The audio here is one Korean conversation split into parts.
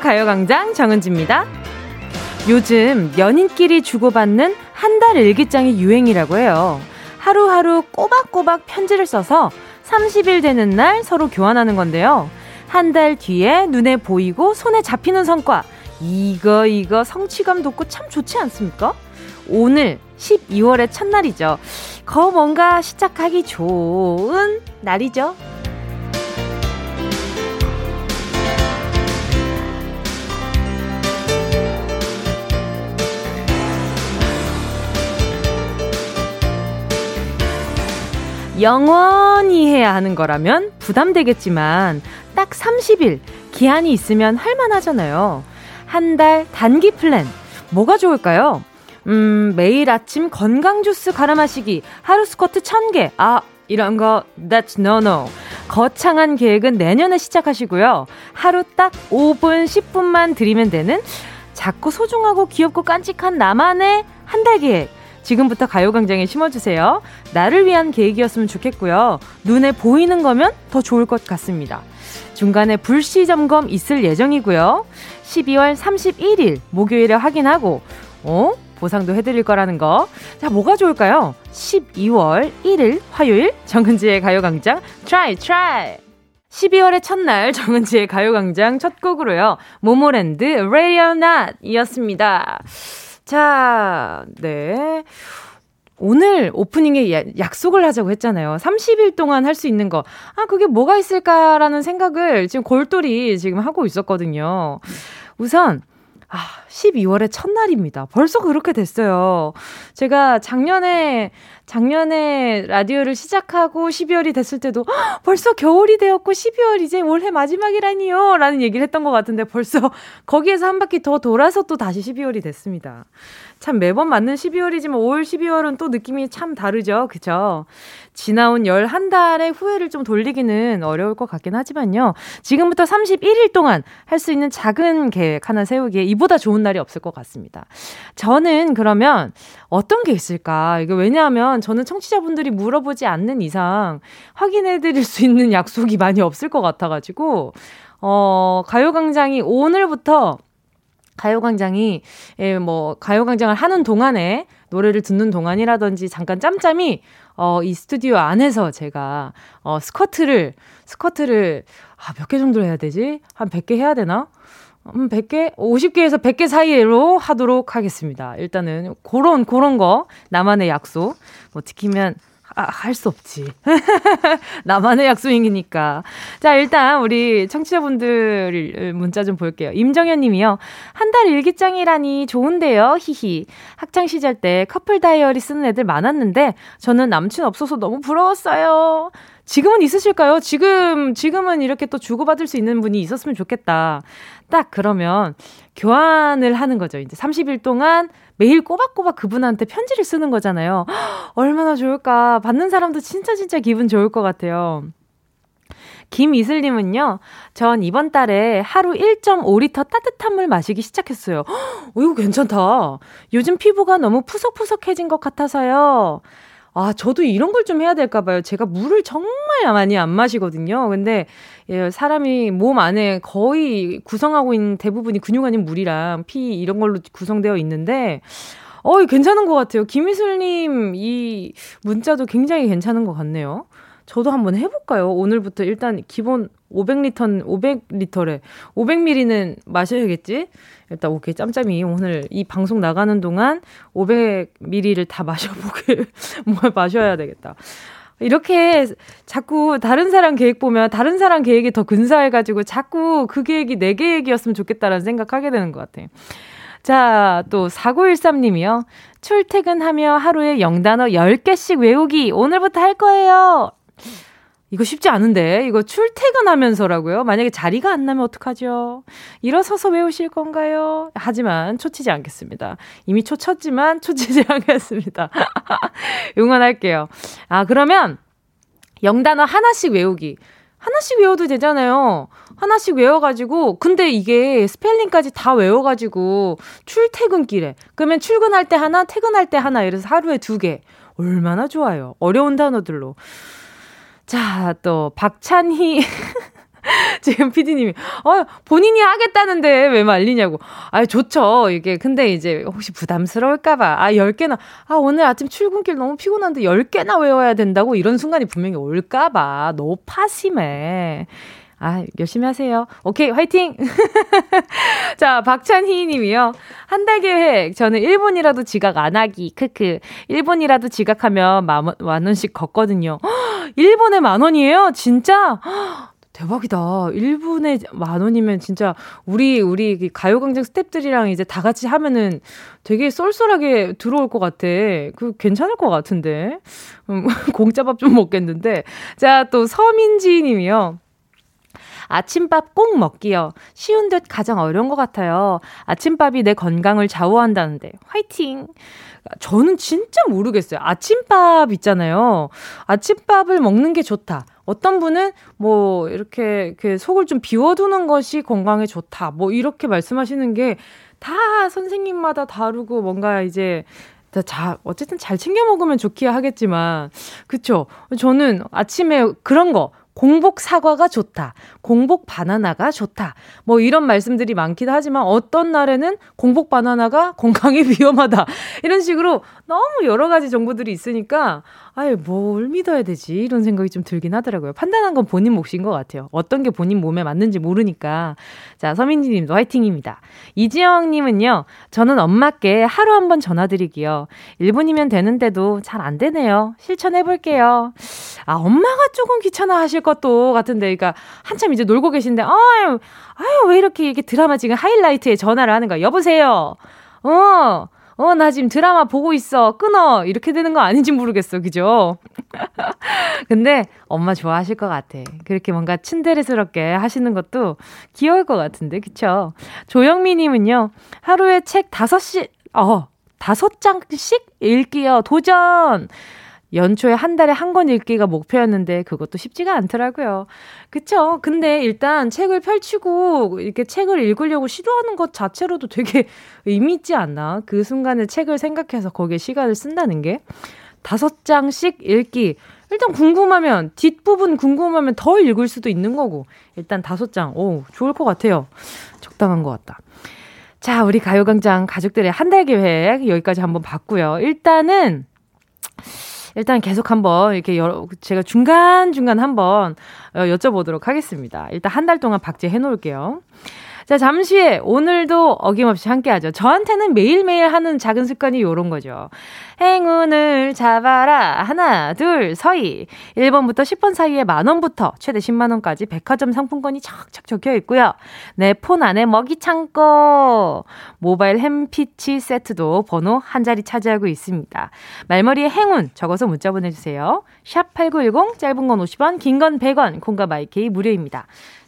가요광장 정은지입니다. 요즘 연인끼리 주고받는 한 달 일기장이 유행이라고 해요. 하루하루 꼬박꼬박 편지를 써서 30일 되는 날 서로 교환하는 건데요. 한 달 뒤에 눈에 보이고 손에 잡히는 성과. 이거, 이거 성취감 돋고 참 좋지 않습니까? 오늘 12월의 첫날이죠. 거 뭔가 시작하기 좋은 날이죠. 영원히 해야 하는 거라면 부담되겠지만 딱 30일 기한이 있으면 할만하잖아요. 한 달 단기 플랜 뭐가 좋을까요? 음, 매일 아침 건강 주스 갈아 마시기, 하루 스쿼트 1000개. 아, 이런 거 that's no no. 거창한 계획은 내년에 시작하시고요. 하루 딱 5분, 10분만 들이면 되는 작고 소중하고 귀엽고 깐직한 나만의 한 달 계획. 지금부터 가요광장에 심어주세요. 나를 위한 계획이었으면 좋겠고요. 눈에 보이는 거면 더 좋을 것 같습니다. 중간에 불시 점검 있을 예정이고요. 12월 31일 목요일에 확인하고, 어? 보상도 해드릴 거라는 거. 자, 뭐가 좋을까요? 12월 1일 화요일 정은지의 가요광장 try try 12월의 첫날 정은지의 가요광장 첫 곡으로요. 모모랜드 Ready Or Not 이었습니다. 자, 네. 오늘 오프닝에 약속을 하자고 했잖아요. 30일 동안 할 수 있는 거. 아, 그게 뭐가 있을까라는 생각을 지금 골똘히 지금 하고 있었거든요. 우선, 아, 12월의 첫날입니다. 벌써 그렇게 됐어요. 제가 작년에, 작년에 라디오를 시작하고 12월이 됐을 때도 벌써 겨울이 되었고 12월 이제 올해 마지막이라니요. 라는 얘기를 했던 것 같은데 벌써 거기에서 한 바퀴 더 돌아서 또 다시 12월이 됐습니다. 참 매번 맞는 12월이지만 5월, 12월은 또 느낌이 참 다르죠. 그죠? 지나온 11달의 후회를 좀 돌리기는 어려울 것 같긴 하지만요. 지금부터 31일 동안 할 수 있는 작은 계획 하나 세우기에 이보다 좋은 날이 없을 것 같습니다. 저는 그러면 어떤 게 있을까? 이거 왜냐하면 저는 청취자분들이 물어보지 않는 이상 확인해 드릴 수 있는 약속이 많이 없을 것 같아가지고, 어, 가요광장이 오늘부터 가요광장이 예, 뭐 가요광장을 하는 동안에 노래를 듣는 동안이라든지 잠깐 짬짬이 어, 이 스튜디오 안에서 제가 어, 스쿼트를 스쿼트를 아, 몇 개 정도 해야 되지? 한 100개 해야 되나? 음, 100개? 50개에서 100개 사이로 하도록 하겠습니다. 일단은 그런 그런 거 나만의 약속 뭐 지키면 아, 할 수 없지. 나만의 약속이니까. 자, 일단 우리 청취자분들 문자 좀 볼게요. 임정현 님이요. 한 달 일기장이라니 좋은데요. 히히. 학창 시절 때 커플 다이어리 쓰는 애들 많았는데 저는 남친 없어서 너무 부러웠어요. 지금은 있으실까요? 지금, 지금은 이렇게 또 주고받을 수 있는 분이 있었으면 좋겠다. 딱 그러면 교환을 하는 거죠. 이제 30일 동안 매일 꼬박꼬박 그분한테 편지를 쓰는 거잖아요. 얼마나 좋을까. 받는 사람도 진짜 진짜 기분 좋을 것 같아요. 김이슬님은요, 전 이번 달에 하루 1.5리터 따뜻한 물 마시기 시작했어요. 어, 이거 괜찮다. 요즘 피부가 너무 푸석푸석해진 것 같아서요. 아, 저도 이런 걸 좀 해야 될까 봐요. 제가 물을 정말 많이 안 마시거든요. 근데, 예, 사람이 몸 안에 거의 구성하고 있는 대부분이 근육 아닌 물이랑 피 이런 걸로 구성되어 있는데, 어, 괜찮은 것 같아요. 김희슬님, 이 문자도 굉장히 괜찮은 것 같네요. 저도 한번 해볼까요? 오늘부터 일단 기본 500리터, 500리터래. 500ml는 마셔야겠지? 일단 오케이, 짬짬이 오늘 이 방송 나가는 동안 500ml를 다 마셔보길, 뭘 마셔야 되겠다. 이렇게 자꾸 다른 사람 계획 보면 다른 사람 계획이 더 근사해가지고 자꾸 그 계획이 내 계획이었으면 좋겠다라는 생각하게 되는 것 같아. 자, 또 4913님이요. 출퇴근하며 하루에 영단어 10개씩 외우기 오늘부터 할 거예요. 이거 쉽지 않은데 이거 출퇴근하면서라고요. 만약에 자리가 안 나면 어떡하죠? 일어서서 외우실 건가요? 하지만 초치지 않겠습니다. 이미 초쳤지만 초치지 않겠습니다. 응원할게요. 아 그러면 영단어 하나씩 외우기. 하나씩 외워도 되잖아요. 하나씩 외워가지고, 근데 이게 스펠링까지 다 외워가지고, 출퇴근길에. 그러면 출근할 때 하나, 퇴근할 때 하나, 이래서 하루에 두 개. 얼마나 좋아요. 어려운 단어들로. 자, 또, 박찬희. 지금 피디님이, 어, 본인이 하겠다는데 왜 말리냐고. 아, 좋죠. 이게. 근데 이제 혹시 부담스러울까봐. 아, 10개나. 아, 오늘 아침 출근길 너무 피곤한데 10개나 외워야 된다고 이런 순간이 분명히 올까봐. 파심해. 아, 열심히 하세요. 오케이, 화이팅! 자, 박찬희 님이요. 한 달 계획. 저는 1분이라도 지각 안 하기. 크크. 1분이라도 지각하면 만, 만 원씩 걷거든요. 1분에 만 원이에요? 진짜? 대박이다. 1분에 만 원이면 진짜 우리 우리 가요광장 스탭들이랑 이제 다 같이 하면은 되게 쏠쏠하게 들어올 것 같아. 그 괜찮을 것 같은데. 음, 공짜밥 좀 먹겠는데. 자, 또 서민지 님이요. 아침밥 꼭 먹기요. 쉬운 듯 가장 어려운 것 같아요. 아침밥이 내 건강을 좌우한다는데 화이팅! 저는 진짜 모르겠어요. 아침밥 있잖아요. 아침밥을 먹는 게 좋다. 어떤 분은 뭐 이렇게 그 속을 좀 비워두는 것이 건강에 좋다. 뭐 이렇게 말씀하시는 게 다 선생님마다 다르고 뭔가 이제 자, 어쨌든 잘 챙겨 먹으면 좋기야 하겠지만, 그쵸? 저는 아침에 그런 거, 공복 사과가 좋다. 공복 바나나가 좋다. 뭐 이런 말씀들이 많기도 하지만 어떤 날에는 공복 바나나가 건강에 위험하다. 이런 식으로 너무 여러 가지 정보들이 있으니까 아예 뭘 믿어야 되지? 이런 생각이 좀 들긴 하더라고요. 판단한 건 본인 몫인 것 같아요. 어떤 게 본인 몸에 맞는지 모르니까. 자, 서민지 님도 화이팅입니다. 이지영 님은요, 저는 엄마께 하루 한 번 전화드리기요. 1분이면 되는데도 잘 안 되네요. 실천해볼게요. 아, 엄마가 조금 귀찮아 하실 것도 같은데, 그러니까 한참 이제 놀고 계신데, 아유, 아유, 왜 이렇게 이게 드라마 지금 하이라이트에 전화를 하는 거야? 여보세요? 어, 어, 나 지금 드라마 보고 있어. 끊어. 이렇게 되는 거 아닌지 모르겠어. 그죠? 근데 엄마 좋아하실 것 같아. 그렇게 뭔가 츤데레스럽게 하시는 것도 귀여울 것 같은데. 그쵸? 조영미 님은요, 하루에 책 다섯 시, 어, 다섯 장씩 읽기요. 도전! 연초에 한 달에 한 권 읽기가 목표였는데 그것도 쉽지가 않더라고요. 그쵸? 근데 일단 책을 펼치고 이렇게 책을 읽으려고 시도하는 것 자체로도 되게 의미 있지 않나? 그 순간에 책을 생각해서 거기에 시간을 쓴다는 게. 다섯 장씩 읽기. 일단 궁금하면, 뒷부분 궁금하면 더 읽을 수도 있는 거고. 일단 다섯 장. 오, 좋을 것 같아요. 적당한 것 같다. 자, 우리 가요광장 가족들의 한 달 계획 여기까지 한번 봤고요. 일단은, 일단 계속 한번 이렇게 여러, 제가 중간중간 한번 어, 여쭤보도록 하겠습니다. 일단 한 달 동안 박제 해 놓을게요. 자, 잠시 후에 오늘도 어김없이 함께 하죠. 저한테는 매일매일 하는 작은 습관이 요런 거죠. 행운을 잡아라. 하나, 둘, 서희. 1번부터 10번 사이에 만원부터 최대 10만원까지 백화점 상품권이 척척 적혀 있고요. 내 폰 안에 먹이 창고. 모바일 햄피치 세트도 번호 한 자리 차지하고 있습니다. 말머리에 행운 적어서 문자 보내주세요. 샵 8910, 짧은 건 50원, 긴 건 100원, 콩과 마이케이 무료입니다.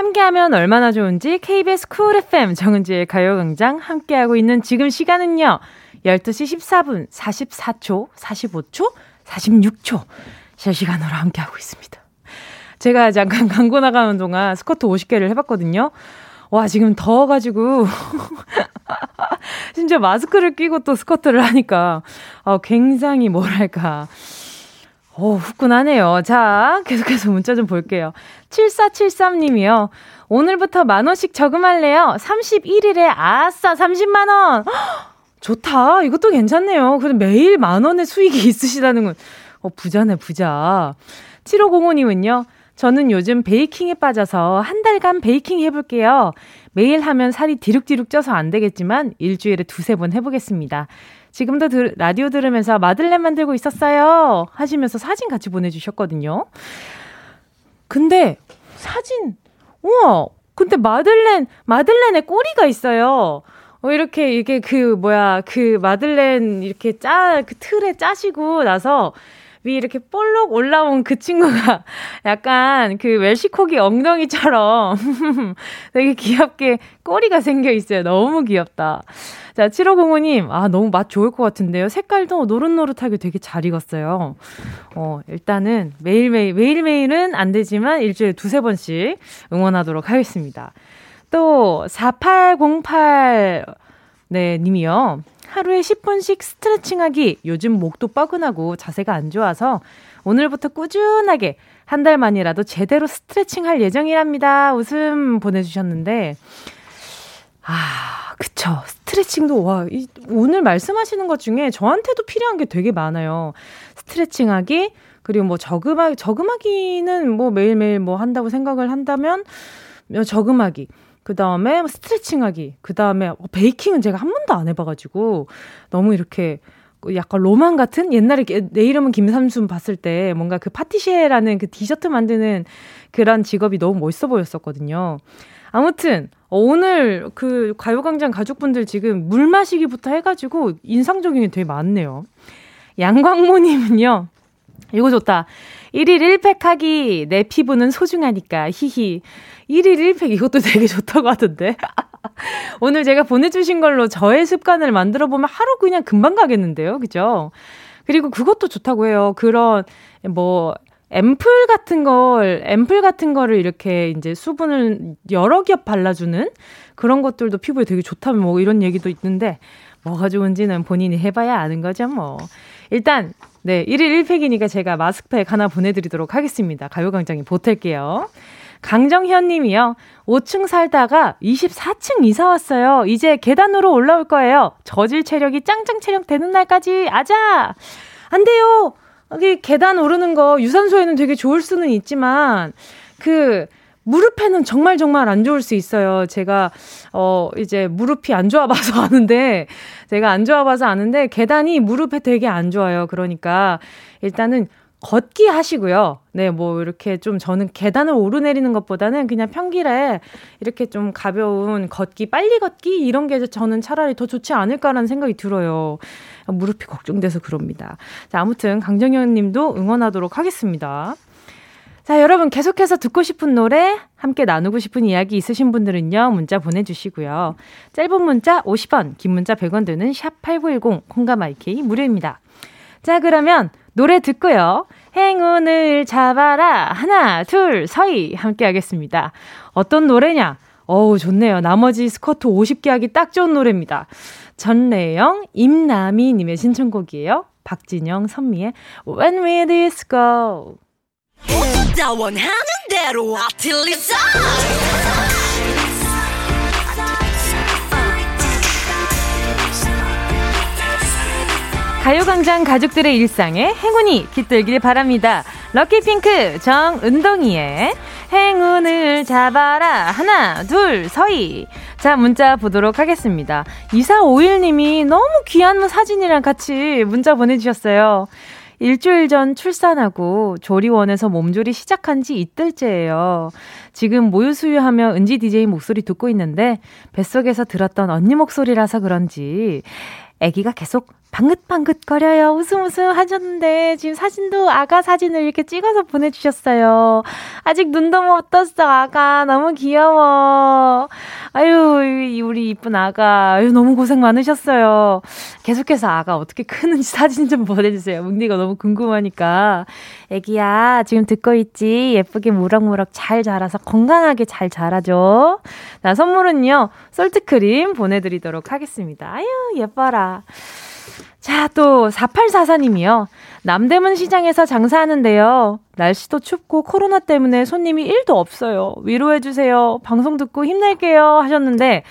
함께하면 얼마나 좋은지 KBS 쿨 FM 정은지의 가요광장 함께하고 있는 지금 시간은요. 12시 14분 44초, 45초, 46초 실시간으로 함께하고 있습니다. 제가 잠깐 광고 나가는 동안 스쿼트 50개를 해봤거든요. 와, 지금 더워가지고. 심지어 마스크를 끼고 또 스쿼트를 하니까, 어, 굉장히 뭐랄까. 오, 후끈하네요. 자, 계속해서 문자 좀 볼게요. 7473님이요. 오늘부터 만원씩 저금할래요. 31일에 아싸 30만원. 좋다. 이것도 괜찮네요. 그래 매일 만원의 수익이 있으시다는 건, 어, 부자네, 부자. 7505님은요. 저는 요즘 베이킹에 빠져서 한 달간 베이킹 해볼게요. 매일 하면 살이 디룩디룩 쪄서 안 되겠지만 일주일에 두세 번 해보겠습니다. 지금도 들, 라디오 들으면서 마들렌 만들고 있었어요. 하시면서 사진 같이 보내주셨거든요. 근데 사진, 우와, 근데 마들렌, 마들렌에 꼬리가 있어요. 어, 이렇게, 이게 그, 뭐야, 그 마들렌 이렇게 짜, 그 틀에 짜시고 나서 위 이렇게 볼록 올라온 그 친구가 약간 그 웰시코기 엉덩이처럼 되게 귀엽게 꼬리가 생겨 있어요. 너무 귀엽다. 자, 자, 7505님, 아, 너무 맛 좋을 것 같은데요. 색깔도 노릇노릇하게 되게 잘 익었어요. 어, 일단은 매일매일, 매일매일은 안 되지만 일주일에 두세 번씩 응원하도록 하겠습니다. 또, 4808, 네, 님이요. 하루에 10분씩 스트레칭 하기. 요즘 목도 뻐근하고 자세가 안 좋아서 오늘부터 꾸준하게 한 달 만이라도 제대로 스트레칭 할 예정이랍니다. 웃음 보내주셨는데, 아, 그쵸. 스트레칭도, 와, 이, 오늘 말씀하시는 것 중에 저한테도 필요한 게 되게 많아요. 스트레칭 하기, 그리고 뭐 저금하기, 저금하기는 뭐 매일매일 뭐 한다고 생각을 한다면, 저금하기. 그 다음에 스트레칭 하기. 그 다음에 베이킹은 제가 한 번도 안 해봐가지고, 너무 이렇게 그 약간 로망 같은 옛날에 내 이름은 김삼순 봤을 때 뭔가 그 파티시에라는 그 디저트 만드는 그런 직업이 너무 멋있어 보였었거든요. 아무튼 오늘 그 가요광장 가족분들 지금 물 마시기부터 해가지고 인상적인 게 되게 많네요. 양광모님은요. 이거 좋다. 1일 1팩 하기. 내 피부는 소중하니까. 히히. 1일 1팩 이것도 되게 좋다고 하던데. 오늘 제가 보내주신 걸로 저의 습관을 만들어 보면 하루 그냥 금방 가겠는데요. 그죠? 그리고 그것도 좋다고 해요. 그런, 뭐, 앰플 같은 걸, 앰플 같은 거를 이렇게 이제 수분을 여러 겹 발라주는 그런 것들도 피부에 되게 좋다면 뭐 이런 얘기도 있는데, 뭐가 좋은지는 본인이 해봐야 아는 거죠, 뭐. 일단, 네, 1일 1팩이니까 제가 마스크팩 하나 보내드리도록 하겠습니다. 가요광장이 보탤게요. 강정현 님이요. 5층 살다가 24층 이사 왔어요. 이제 계단으로 올라올 거예요. 저질 체력이 짱짱 체력 되는 날까지 아자! 안 돼요! 계단 오르는 거 유산소에는 되게 좋을 수는 있지만 그 무릎에는 정말 정말 안 좋을 수 있어요. 제가 어 이제 무릎이 안 좋아 봐서 아는데 제가 안 좋아 봐서 아는데 계단이 무릎에 되게 안 좋아요. 그러니까 일단은 걷기 하시고요. 네, 뭐 이렇게 좀 저는 계단을 오르내리는 것보다는 그냥 평길에 이렇게 좀 가벼운 걷기, 빨리 걷기 이런 게 저는 차라리 더 좋지 않을까라는 생각이 들어요. 무릎이 걱정돼서 그럽니다. 자, 아무튼 강정현 님도 응원하도록 하겠습니다. 자, 여러분 계속해서 듣고 싶은 노래, 함께 나누고 싶은 이야기 있으신 분들은요, 문자 보내 주시고요. 짧은 문자 50원, 긴 문자 100원 드는 샵 8910, 콩가 마이케이 무료입니다. 자, 그러면 노래 듣고요. 행운을 잡아라. 하나, 둘, 서희. 함께 하겠습니다. 어떤 노래냐? 어우, 좋네요. 나머지 스커트 50개 하기 딱 좋은 노래입니다. 전래영, 임나미님의 신청곡이에요. 박진영, 선미의 When Will This Go? 가요광장 가족들의 일상에 행운이 깃들길 바랍니다. 럭키핑크 정은동이의 행운을 잡아라. 하나, 둘, 서희. 자, 문자 보도록 하겠습니다. 2451님이 너무 귀한 사진이랑 같이 문자 보내주셨어요. 일주일 전 출산하고 조리원에서 몸조리 시작한 지 이틀째예요. 지금 모유 수유하며 은지 DJ 목소리 듣고 있는데 뱃속에서 들었던 언니 목소리라서 그런지 아기가 계속 방긋방긋거려요. 웃음 웃음 하셨는데, 지금 사진도 아가 사진을 이렇게 찍어서 보내주셨어요. 아직 눈도 못 떴어, 아가. 너무 귀여워. 아유, 우리 이쁜 아가. 아유, 너무 고생 많으셨어요. 계속해서 아가 어떻게 크는지 사진 좀 보내주세요. 뭉디가 너무 궁금하니까. 애기야, 지금 듣고 있지? 예쁘게 무럭무럭 잘 자라서 건강하게 잘 자라줘. 자, 선물은요, 솔트 크림 보내드리도록 하겠습니다. 아유, 예뻐라. 자, 또 4844님이요. 남대문 시장에서 장사하는데요. 날씨도 춥고 코로나 때문에 손님이 1도 없어요. 위로해주세요. 방송 듣고 힘낼게요. 하셨는데,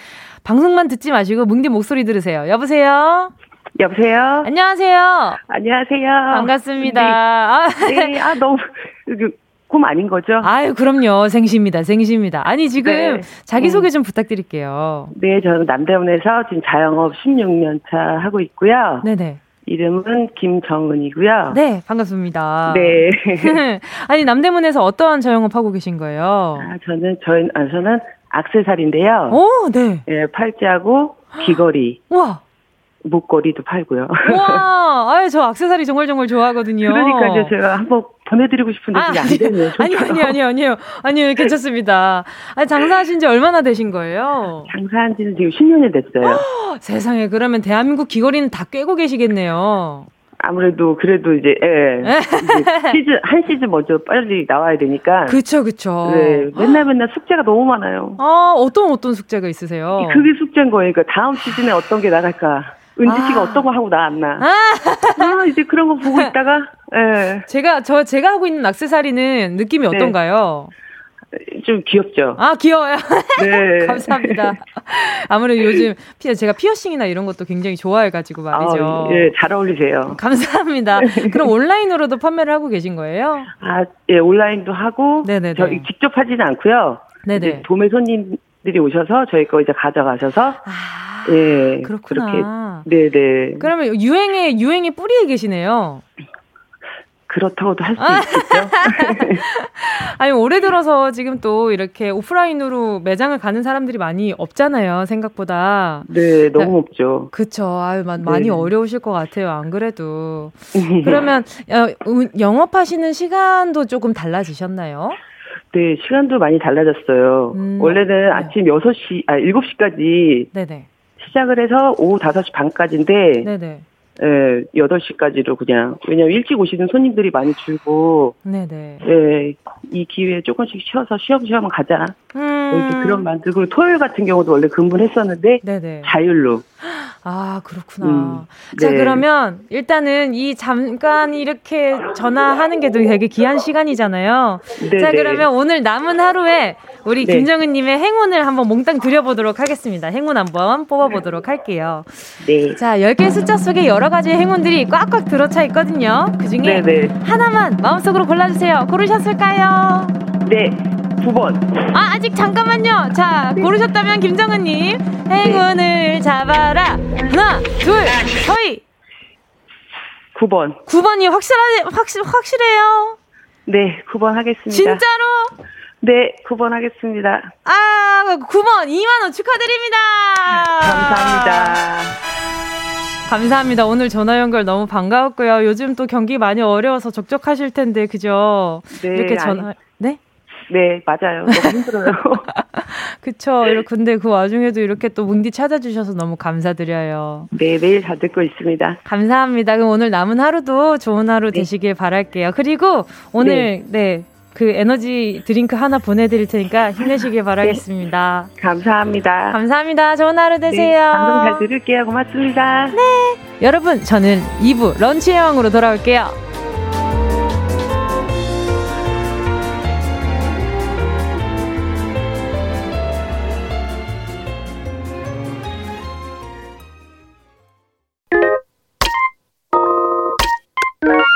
방송만 듣지 마시고 뭉디 목소리 들으세요. 여보세요? 여보세요? 안녕하세요? 안녕하세요. 반갑습니다. 네, 네 아, 너무, 곰 아닌 거죠? 아유, 그럼요. 생시입니다. 생시입니다. 아니, 지금 네. 자기소개 음. 좀 부탁드릴게요. 네, 저는 남대문에서 지금 자영업 16년 차 하고 있고요. 네네. 이름은 김정은이고요. 네, 반갑습니다. 네. 아니, 남대문에서 어떠한 자영업 하고 계신 거예요? 아, 저는, 저희, 아, 저는 악세사리인데요. 오, 네. 예, 팔찌하고 귀걸이. 와. 목걸이도 팔고요. 와, 아유, 저 악세사리 정말 정말 좋아하거든요. 그러니까 이제 제가 한번 보내드리고 싶은데 아, 안 되네요. 아니, 아니, 아니, 아니요. 아니요, 괜찮습니다. 아니, 장사하신 지 얼마나 되신 거예요? 장사한 지는 지금 10년이 됐어요. 세상에, 그러면 대한민국 귀걸이는 다 꿰고 계시겠네요. 아무래도 그래도 이제 예. 이제 시즌 한 시즌 먼저 빨리 나와야 되니까. 그쵸 그쵸. 네 맨날 맨날 숙제가 너무 많아요. 아 어떤 어떤 숙제가 있으세요? 그게 숙제인 거예요. 그러니까 다음 시즌에 어떤 게 나갈까. 은지 씨가 아. 어떤 거 하고 나왔나. 아. 아. 이제 그런 거 보고 있다가 예. 제가 저 제가 하고 있는 악세사리는 느낌이 네. 어떤가요? 좀 귀엽죠. 아, 귀여워요. 네. 감사합니다. 아무래도 요즘 제가 피어싱이나 이런 것도 굉장히 좋아해가지고 말이죠. 아, 예, 잘 어울리세요. 감사합니다. 그럼 온라인으로도 판매를 하고 계신 거예요? 아, 예, 온라인도 하고. 네네. 저희 직접 하지는 않고요. 네네. 도매 손님들이 오셔서 저희 거 이제 가져가셔서. 아, 예. 그렇구나. 그렇게. 네네. 그러면 유행에, 유행에 뿌리에 계시네요. 그렇다고도 할 수 있겠죠. 아니 올해 들어서 지금 또 이렇게 오프라인으로 매장을 가는 사람들이 많이 없잖아요. 생각보다. 네, 너무 네. 없죠. 그쵸. 아유 많이 네. 어려우실 것 같아요. 안 그래도. 그러면 어, 영업하시는 시간도 조금 달라지셨나요? 네, 시간도 많이 달라졌어요. 음, 원래는 네. 아침 6시, 아, 7시까지 네네. 시작을 해서 오후 5시 반까지인데 네네. 예, 8시까지로 그냥, 왜냐면 일찍 오시는 손님들이 많이 줄고, 네네. 예, 이 기회에 조금씩 쉬어서 쉬엄쉬엄 가자. 음. 그런 만들고, 토요일 같은 경우도 원래 근무를 했었는데, 네네. 자율로. 아, 그렇구나. 음, 자, 네. 그러면 일단은 이 잠깐 이렇게 전화하는 게 되게 귀한 시간이잖아요. 네네. 자, 그러면 오늘 남은 하루에 우리 네. 김정은 님의 행운을 한번 몽땅 드려보도록 하겠습니다. 행운 한번 뽑아보도록 할게요. 네. 자, 10개 숫자 속에 여러 가지 행운들이 꽉꽉 들어차 있거든요. 그 중에 하나만 마음속으로 골라주세요. 고르셨을까요? 네. 9번. 아, 아직 잠깐만요. 자, 네. 고르셨다면 김정은님, 행운을 네. 잡아라. 하나, 둘, 서희. 9번. 9번이 확실하, 확실, 확실해요? 네, 9번 하겠습니다. 진짜로? 네, 9번 하겠습니다. 아, 9번 2만원 축하드립니다. 감사합니다. 감사합니다. 오늘 전화 연결 너무 반가웠고요. 요즘 또 경기 많이 어려워서 적적하실 텐데, 그죠? 네. 이렇게 전화, 아니, 네? 네, 맞아요. 너무 힘들어요. 그쵸. 근데 그 와중에도 이렇게 또 뭉디 찾아주셔서 너무 감사드려요. 네, 매일 잘 듣고 있습니다. 감사합니다. 그럼 오늘 남은 하루도 좋은 하루 네. 되시길 바랄게요. 그리고 오늘, 네. 네. 그 에너지 드링크 하나 보내드릴 테니까 힘내시길 바라겠습니다. 네, 감사합니다. 감사합니다. 좋은 하루 네, 되세요. 네, 방송 잘 들을게요. 고맙습니다. 네. 여러분, 저는 2부 런치 여왕으로 돌아올게요.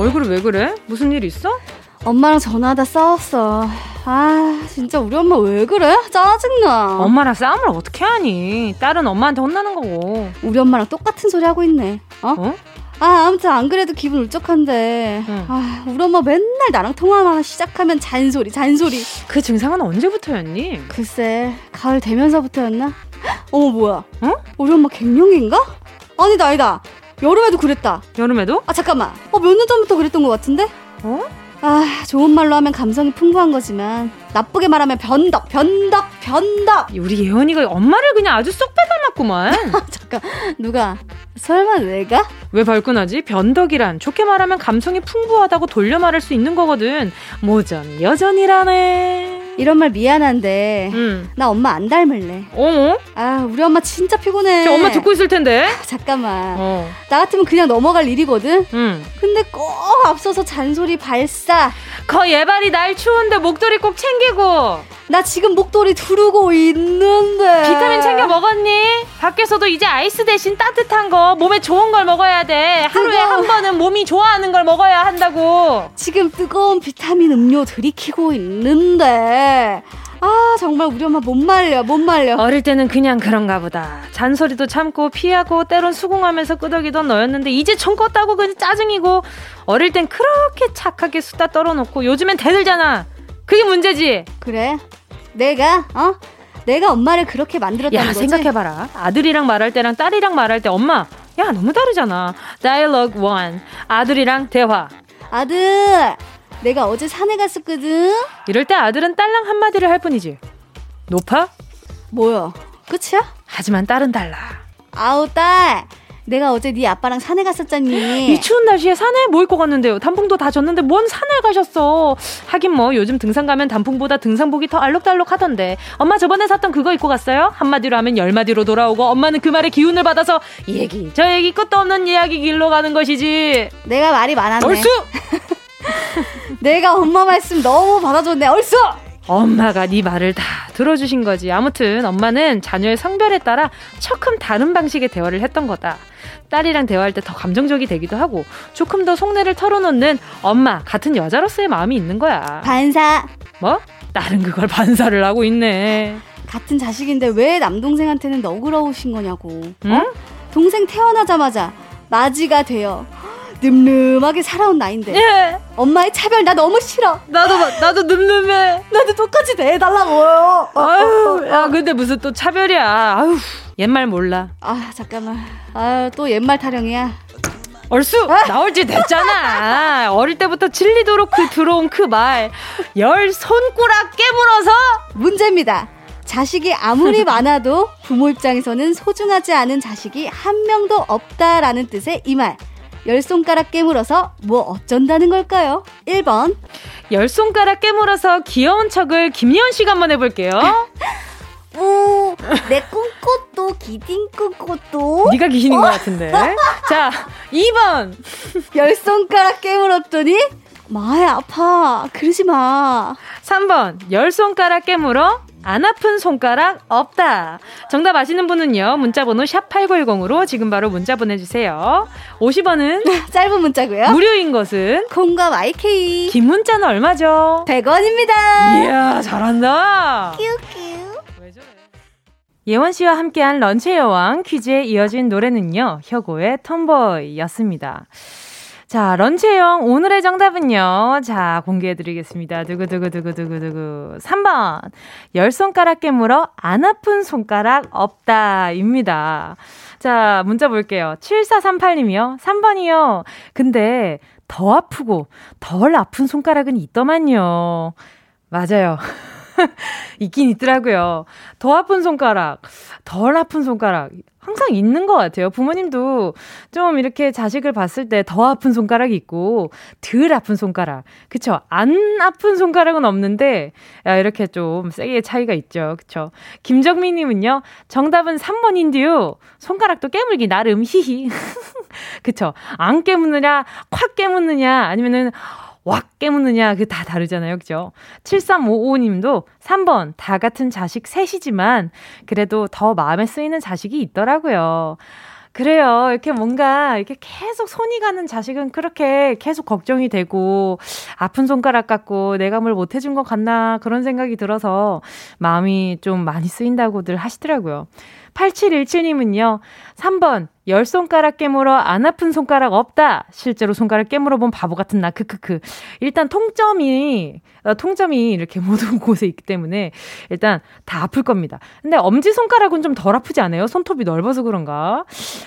얼굴이 왜 그래? 무슨 일 있어? 엄마랑 전화하다 싸웠어. 아, 진짜 우리 엄마 왜 그래? 짜증나. 엄마랑 싸움을 어떻게 하니? 딸은 엄마한테 혼나는 거고. 우리 엄마랑 똑같은 소리 하고 있네. 어? 어? 아, 아무튼 안 그래도 기분 울적한데. 응. 아, 우리 엄마 맨날 나랑 통화만 시작하면 잔소리, 잔소리. 그 증상은 언제부터였니? 글쎄, 가을 되면서부터였나? 어머, 뭐야? 어? 우리 엄마 갱년기인가? 아니다, 아니다. 여름에도 그랬다. 여름에도? 아 잠깐만. 어 몇 년 전부터 그랬던 것 같은데? 어? 아 좋은 말로 하면 감성이 풍부한 거지만 나쁘게 말하면 변덕, 변덕, 변덕. 우리 예원이가 엄마를 그냥 아주 쏙 빼닮았구만. 잠깐 누가? 설마 내가? 왜 발끈하지? 변덕이란 좋게 말하면 감성이 풍부하다고 돌려 말할 수 있는 거거든. 모전 여전이라네. 이런 말 미안한데 음. 나 엄마 안 닮을래. 어? 아 우리 엄마 진짜 피곤해. 저 엄마 듣고 있을 텐데. 아, 잠깐만. 어. 나 같으면 그냥 넘어갈 일이거든. 음. 근데 꼭 앞서서 잔소리 발사. 거 예발이 날 추운데 목도리 꼭 챙기고. 나 지금 목도리 두르고 있는데. 비타민 챙겨 먹었니? 밖에서도 이제 아이스 대신 따뜻한 거, 몸에 좋은 걸 먹어야 돼. 하루에 뜨거워. 한 번은 몸이 좋아하는 걸 먹어야 한다고. 지금 뜨거운 비타민 음료 들이키고 있는데. 아 정말 우리 엄마 못 말려 못 말려. 어릴 때는 그냥 그런가 보다. 잔소리도 참고 피하고 때론 수긍하면서 끄덕이던 너였는데 이제 총 껐다고 그냥 짜증이고 어릴 땐 그렇게 착하게 수다 떨어놓고 요즘엔 대들잖아. 그게 문제지. 그래? 내가 어? 내가 엄마를 그렇게 만들었다는 야, 거지? 생각해봐라. 아들이랑 말할 때랑 딸이랑 말할 때 엄마 야 너무 다르잖아. 다이얼로그 원 아들이랑 대화. 아들 내가 어제 산에 갔었거든 이럴 때 아들은 딸랑 한마디를 할 뿐이지 높아? 뭐야 끝이야? 하지만 딸은 달라 아우 딸 내가 어제 네 아빠랑 산에 갔었잖니. 이 추운 날씨에 산에 뭐 입고 갔는데요? 단풍도 다 졌는데 뭔 산에 가셨어? 하긴 뭐 요즘 등산 가면 단풍보다 등산복이 더 알록달록 하던데. 엄마 저번에 샀던 그거 입고 갔어요? 한마디로 하면 열마디로 돌아오고 엄마는 그 말에 기운을 받아서 이 얘기 저 얘기 끝도 없는 이야기 길로 가는 것이지. 내가 말이 많았네. 얼쑤! 내가 엄마 말씀 너무 받아줬네. 얼쑤! 엄마가 네 말을 다 들어주신 거지. 아무튼 엄마는 자녀의 성별에 따라 조금 다른 방식의 대화를 했던 거다. 딸이랑 대화할 때 더 감정적이 되기도 하고 조금 더 속내를 털어놓는 엄마 같은 여자로서의 마음이 있는 거야. 반사. 뭐? 딸은 그걸 반사를 하고 있네. 같은 자식인데 왜 남동생한테는 너그러우신 거냐고. 응? 어? 동생 태어나자마자 맞이가 돼요. 늠름하게 살아온 나인데. 예. 엄마의 차별 나 너무 싫어. 나도 나도 늠름해. 나도 똑같이 대해달라고요. 아유 야 근데 무슨 또 차별이야. 아유 옛말 몰라. 아 잠깐만. 아또 옛말 타령이야. 얼쑤 아! 나올지 됐잖아. 어릴 때부터 질리도록 그 들어온 그 말. 열 손가락 깨물어서? 문제입니다. 자식이 아무리 많아도 부모 입장에서는 소중하지 않은 자식이 한 명도 없다라는 뜻의 이 말 열 손가락 깨물어서 뭐 어쩐다는 걸까요? 1번. 열 손가락 깨물어서 귀여운 척을 김예원 씨가 한번 해볼게요. 오, 내 꿈꽃도 기딘 꿈꽃도. 네가 귀신인 어? 것 같은데. 자, 2번. 열 손가락 깨물었더니 마야 아파. 그러지 마. 3번. 열 손가락 깨물어 안 아픈 손가락 없다. 정답 아시는 분은요. 문자 번호 샵8910으로 지금 바로 문자 보내 주세요. 50원은 짧은 문자고요. 무료인 것은 콩과 YK. 긴 문자는 얼마죠? 100원입니다. 이야 잘한다. 큐큐. 예원 씨와 함께한 런치의 여왕 퀴즈에 이어진 노래는요. 혁오의 톰보이였습니다. 자, 런치형 오늘의 정답은요. 자, 공개해 드리겠습니다. 두구두구두구두구두구. 3번. 열 손가락 깨물어 안 아픈 손가락 없다. 입니다. 자, 문자 볼게요. 7438님이요. 3번이요. 근데 더 아프고 덜 아픈 손가락은 있더만요. 맞아요. 있긴 있더라고요. 더 아픈 손가락, 덜 아픈 손가락. 항상 있는 것 같아요. 부모님도 좀 이렇게 자식을 봤을 때 더 아픈 손가락이 있고, 덜 아픈 손가락. 그쵸? 안 아픈 손가락은 없는데, 야, 이렇게 좀 세게 차이가 있죠. 그쵸? 김정민 님은요, 정답은 3번인데요. 손가락도 깨물기 나름 히히. 그쵸? 안 깨무느냐, 콱 깨무느냐, 아니면은, 왁 깨무느냐, 그 다 다르잖아요. 그죠? 7355 님도 3번, 다 같은 자식 셋이지만, 그래도 더 마음에 쓰이는 자식이 있더라고요. 그래요. 이렇게 뭔가, 이렇게 계속 손이 가는 자식은 그렇게 계속 걱정이 되고, 아픈 손가락 같고, 내가 뭘 못해준 것 같나, 그런 생각이 들어서, 마음이 좀 많이 쓰인다고들 하시더라고요. 8717님은요, 3번, 열 손가락 깨물어 안 아픈 손가락 없다. 실제로 손가락 깨물어 본 바보 같은 나, 크크크. 일단 통점이, 어, 통점이 이렇게 모든 곳에 있기 때문에 일단 다 아플 겁니다. 근데 엄지손가락은 좀 덜 아프지 않아요? 손톱이 넓어서 그런가?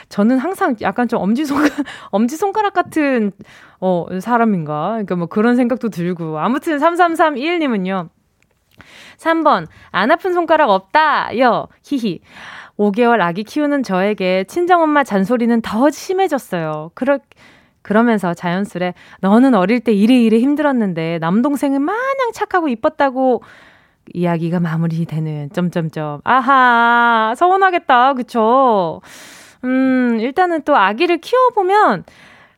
저는 항상 약간 좀 엄지손가락, 엄지손가락 같은, 어, 사람인가? 그러니까 뭐 그런 생각도 들고. 아무튼 3331님은요. 3번, 안 아픈 손가락 없다. 요, 히히. 5개월 아기 키우는 저에게 친정엄마 잔소리는 더 심해졌어요. 그러, 그러면서 자연스레 너는 어릴 때 이래 이래 힘들었는데 남동생은 마냥 착하고 이뻤다고 이야기가 마무리되는 점점점. 아하, 서운하겠다. 그쵸? 음, 일단은 또 아기를 키워보면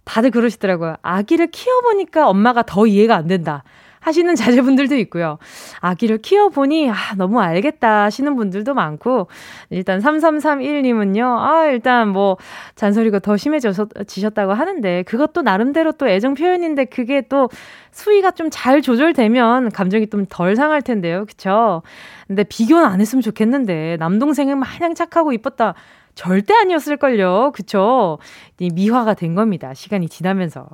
다들 그러시더라고요. 아기를 키워보니까 엄마가 더 이해가 안 된다. 하시는 자제분들도 있고요. 아기를 키워보니, 아, 너무 알겠다 하시는 분들도 많고, 일단 3331님은요, 아, 일단 뭐, 잔소리가 더 심해지셨다고 하는데, 그것도 나름대로 또 애정 표현인데, 그게 또 수위가 좀 잘 조절되면 감정이 좀 덜 상할 텐데요. 그쵸? 근데 비교는 안 했으면 좋겠는데, 남동생은 마냥 착하고 이뻤다. 절대 아니었을걸요. 그쵸? 미화가 된 겁니다. 시간이 지나면서.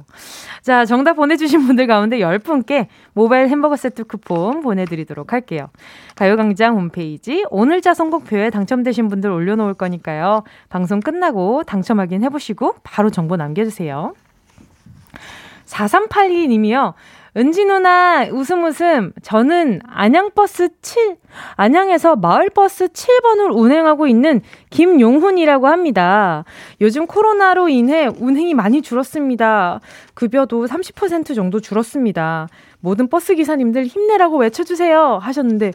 자, 정답 보내주신 분들 가운데 10분께 모바일 햄버거 세트 쿠폰 보내드리도록 할게요. 가요광장 홈페이지 오늘자 선곡표에 당첨되신 분들 올려놓을 거니까요. 방송 끝나고 당첨 확인해보시고 바로 정보 남겨주세요. 4382님이요. 은지 누나 웃음 웃음 저는 안양버스 7 안양에서 마을버스 7번을 운행하고 있는 김용훈이라고 합니다. 요즘 코로나로 인해 운행이 많이 줄었습니다. 급여도 30% 정도 줄었습니다. 모든 버스 기사님들 힘내라고 외쳐 주세요 하셨는데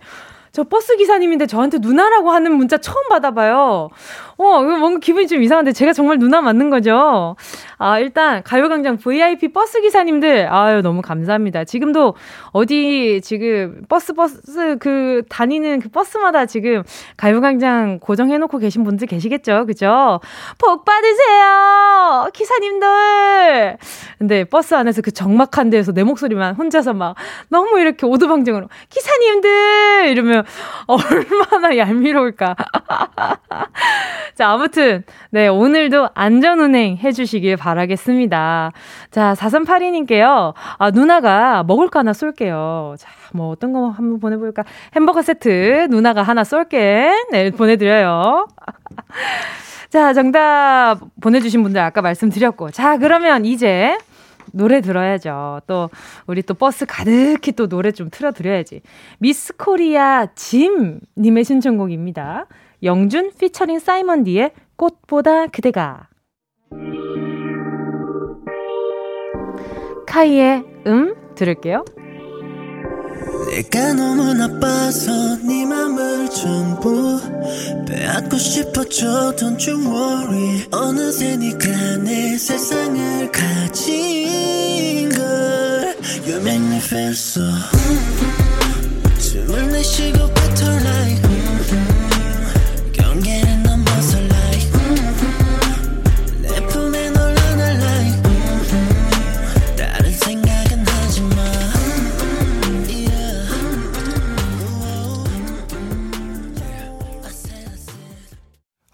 저 버스 기사님인데 저한테 누나라고 하는 문자 처음 받아봐요. 어, 뭔가 기분이 좀 이상한데 제가 정말 누나 맞는 거죠? 아, 일단 가요광장 VIP 버스 기사님들, 아유, 너무 감사합니다. 지금도 어디 지금 버스 버스 그 다니는 그 버스마다 지금 가요광장 고정해 놓고 계신 분들 계시겠죠? 그죠? 복 받으세요! 기사님들! 근데 버스 안에서 그 적막한 데에서 내 목소리만 혼자서 막 너무 이렇게 오두방정으로 기사님들! 이러면 얼마나 얄미로울까. 자, 아무튼, 네, 오늘도 안전운행 해주시길 바라겠습니다. 자, 4382님께요. 아, 누나가 먹을 거 하나 쏠게요. 자, 뭐 어떤 거 한번 보내볼까? 햄버거 세트 누나가 하나 쏠게. 네, 보내드려요. 자, 정답 보내주신 분들 아까 말씀드렸고. 자, 그러면 이제 노래 들어야죠. 또 우리 또 버스 가득히 또 노래 좀 틀어드려야지. 미스 코리아 짐 님의 신청곡입니다. 영준 피처링 사이먼 디의 꽃보다 그대가. 카이의 음 들을게요. 내가 너무 나빠서 네 맘을 전부 빼앗고 싶어져 Don't you worry. 어느새 네가 내 세상을 가진 걸. You make me feel so 춤을 내쉬고 better like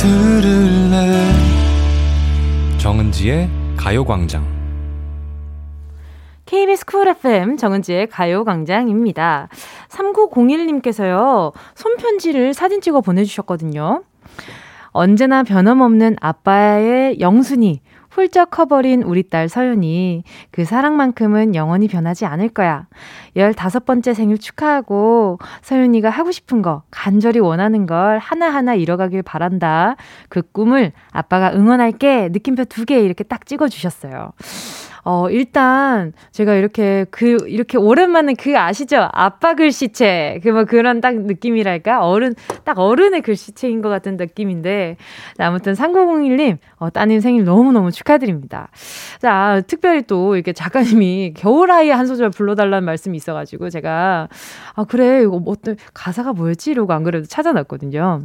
들을래 정은지의 가요광장 KBS 쿨 FM 정은지의 가요광장입니다. 3901님께서요, 손편지를 사진 찍어 보내주셨거든요. 언제나 변함없는 아빠의 영순이, 훌쩍 커버린 우리 딸 서윤이 그 사랑만큼은 영원히 변하지 않을 거야. 15번째 생일 축하하고 서윤이가 하고 싶은 거, 간절히 원하는 걸 하나하나 이뤄가길 바란다. 그 꿈을 아빠가 응원할게. 느낌표 두 개 이렇게 딱 찍어주셨어요. 어, 일단 제가 이렇게 그 이렇게 오랜만에 그 아시죠? 아빠 글씨체. 그 뭐 그런 딱 느낌이랄까? 어른 딱 어른의 글씨체인 것 같은 느낌인데 아무튼 3901님 어, 따님 생일 너무너무 축하드립니다. 자, 특별히 또 이렇게 작가님이 겨울아이 한 소절 불러달라는 말씀이 있어가지고 제가 아, 그래, 이거 뭐, 가사가 뭐였지? 이러고 안 그래도 찾아놨거든요.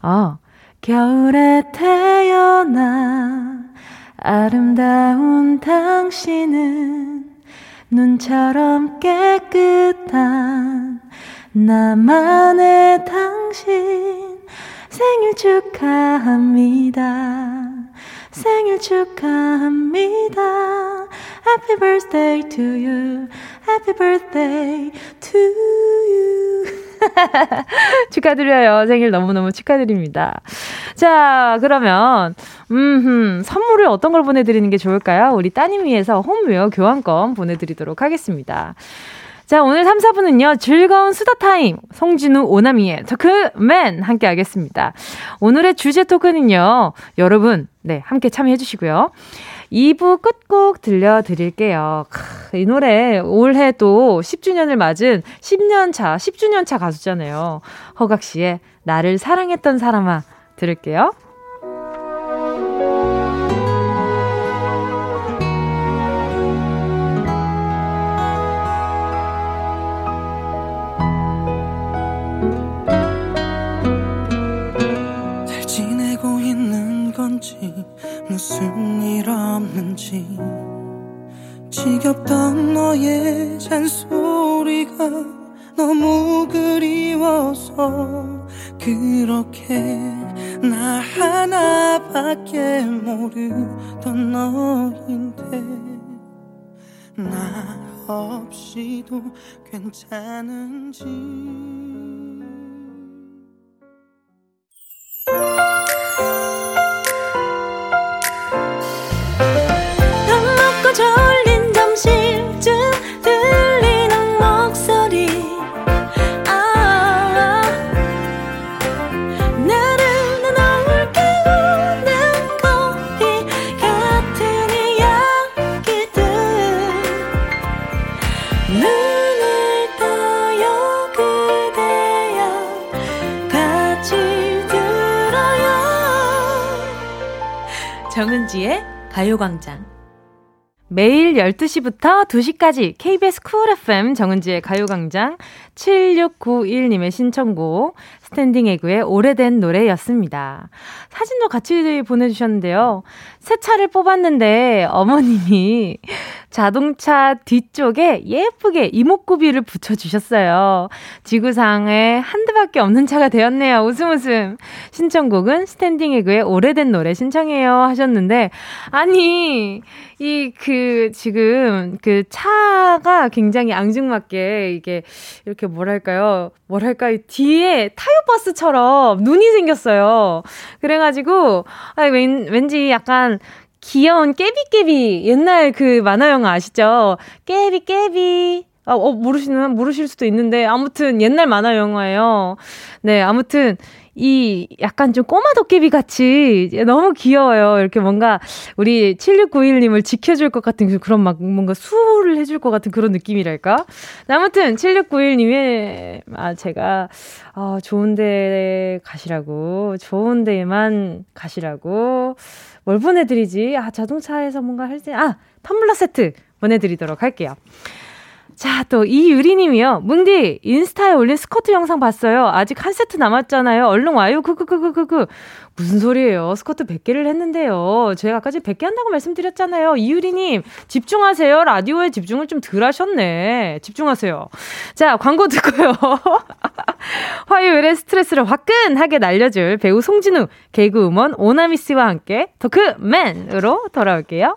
아, 겨울에 태어나 아름다운 당신은 눈처럼 깨끗한 나만의 당신 생일 축하합니다. 생일 축하합니다. Happy birthday to you. Happy birthday to you. 축하드려요. 생일 너무너무 축하드립니다. 자, 그러면, 음, 선물을 어떤 걸 보내드리는 게 좋을까요? 우리 따님 위해서 홈웨어 교환권 보내드리도록 하겠습니다. 자, 오늘 3, 4분은요, 즐거운 수다 타임, 송진우 오나미의 토크맨 함께 하겠습니다. 오늘의 주제 토크는요, 여러분, 네, 함께 참여해 주시고요. 2부 끝곡 들려드릴게요. 크, 이 노래 올해 또 10주년을 맞은 10년 차, 10주년 차 가수잖아요. 허각 씨의 나를 사랑했던 사람아 들을게요. 무슨 일 없는지 지겹던 너의 잔소리가 너무 그리워서 그렇게 나 하나밖에 모르던 너인데 나 없이도 괜찮은지 가요광장. 매일 12시부터 2시까지 KBS 쿨 FM 정은지의 가요광장 7691님의 신청곡 스탠딩 에그의 오래된 노래였습니다. 사진도 같이 보내주셨는데요. 새 차를 뽑았는데 어머님이 자동차 뒤쪽에 예쁘게 이목구비를 붙여주셨어요. 지구상에 한 대밖에 없는 차가 되었네요. 웃음 웃음. 신청곡은 스탠딩 에그의 오래된 노래 신청해요 하셨는데 아니 이 그 지금 그 차가 굉장히 앙증맞게 이게 이렇게 뭐랄까요 뭐랄까 뒤에 타요 버스처럼 눈이 생겼어요. 그래가지고 아, 왠, 왠지 약간 귀여운 깨비깨비 옛날 그 만화 영화 아시죠? 깨비깨비 아, 어, 모르시는, 모르실 수도 있는데, 아무튼 옛날 만화 영화예요. 네, 아무튼, 이 약간 좀 꼬마 도깨비 같이 너무 귀여워요. 이렇게 뭔가 우리 7691님을 지켜줄 것 같은 그런 막 뭔가 수호를 해줄 것 같은 그런 느낌이랄까? 아무튼 7691님의 아 제가 어 좋은 데 가시라고 좋은 데만 가시라고 뭘 보내드리지? 아 자동차에서 뭔가 할 때 아 텀블러 세트 보내드리도록 할게요. 자, 또 이유리님이요. 뭉디 인스타에 올린 스커트 영상 봤어요. 아직 한 세트 남았잖아요. 얼른 와요. 크크크크크크. 무슨 소리예요? 스커트 100개를 했는데요. 제가 아까 전에 100개 한다고 말씀드렸잖아요. 이유리님 집중하세요. 라디오에 집중을 좀 덜 하셨네. 집중하세요. 자, 광고 듣고요. 화요일에 스트레스를 화끈하게 날려줄 배우 송진우, 개그우먼 오나미 씨와 함께 토크맨으로 돌아올게요.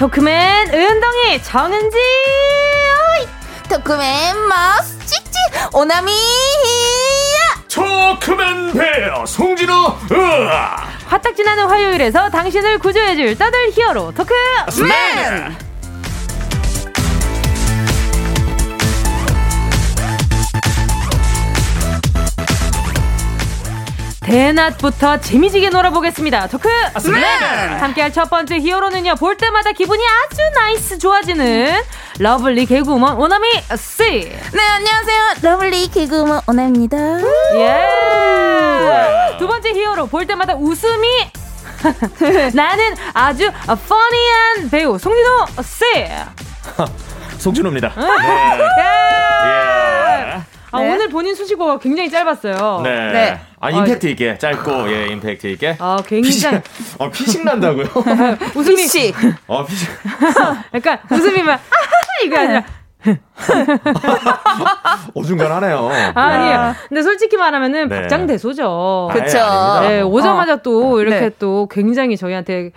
토크맨 은동이 정은지 토크맨 마스 찍찍 오나미 토크맨 베어 송진호 으아. 화딱지 나는 화요일에서 당신을 구조해줄 떠들 히어로 토크맨 대낮부터 재미지게 놀아보겠습니다. 토크스맨! 함께할 첫 번째 히어로는요, 볼 때마다 기분이 아주 nice 좋아지는 lovely 개그우먼 오나미 씨. 네, 안녕하세요. lovely 개그우먼 오나미입니다. 예. 두 번째 히어로, 볼 때마다 웃음이 나는 아주 퍼니한 배우 송진호 씨. 송진호입니다. 네. 예. 아, 네. 오늘 본인 수식어가 굉장히 짧았어요. 네. 네. 아, 임팩트 있게, 짧고, 예, 임팩트 있게. 아, 굉장히. 아, 피식 난다고요? 웃음이. 피식. 아, 피식. 약간 웃음이면, 이거 아니라. 어중간하네요. 아, 아니에요. 근데 솔직히 말하면은 네. 박장대소죠. 그쵸. 네, 오자마자 어. 또 이렇게 네. 또 굉장히 저희한테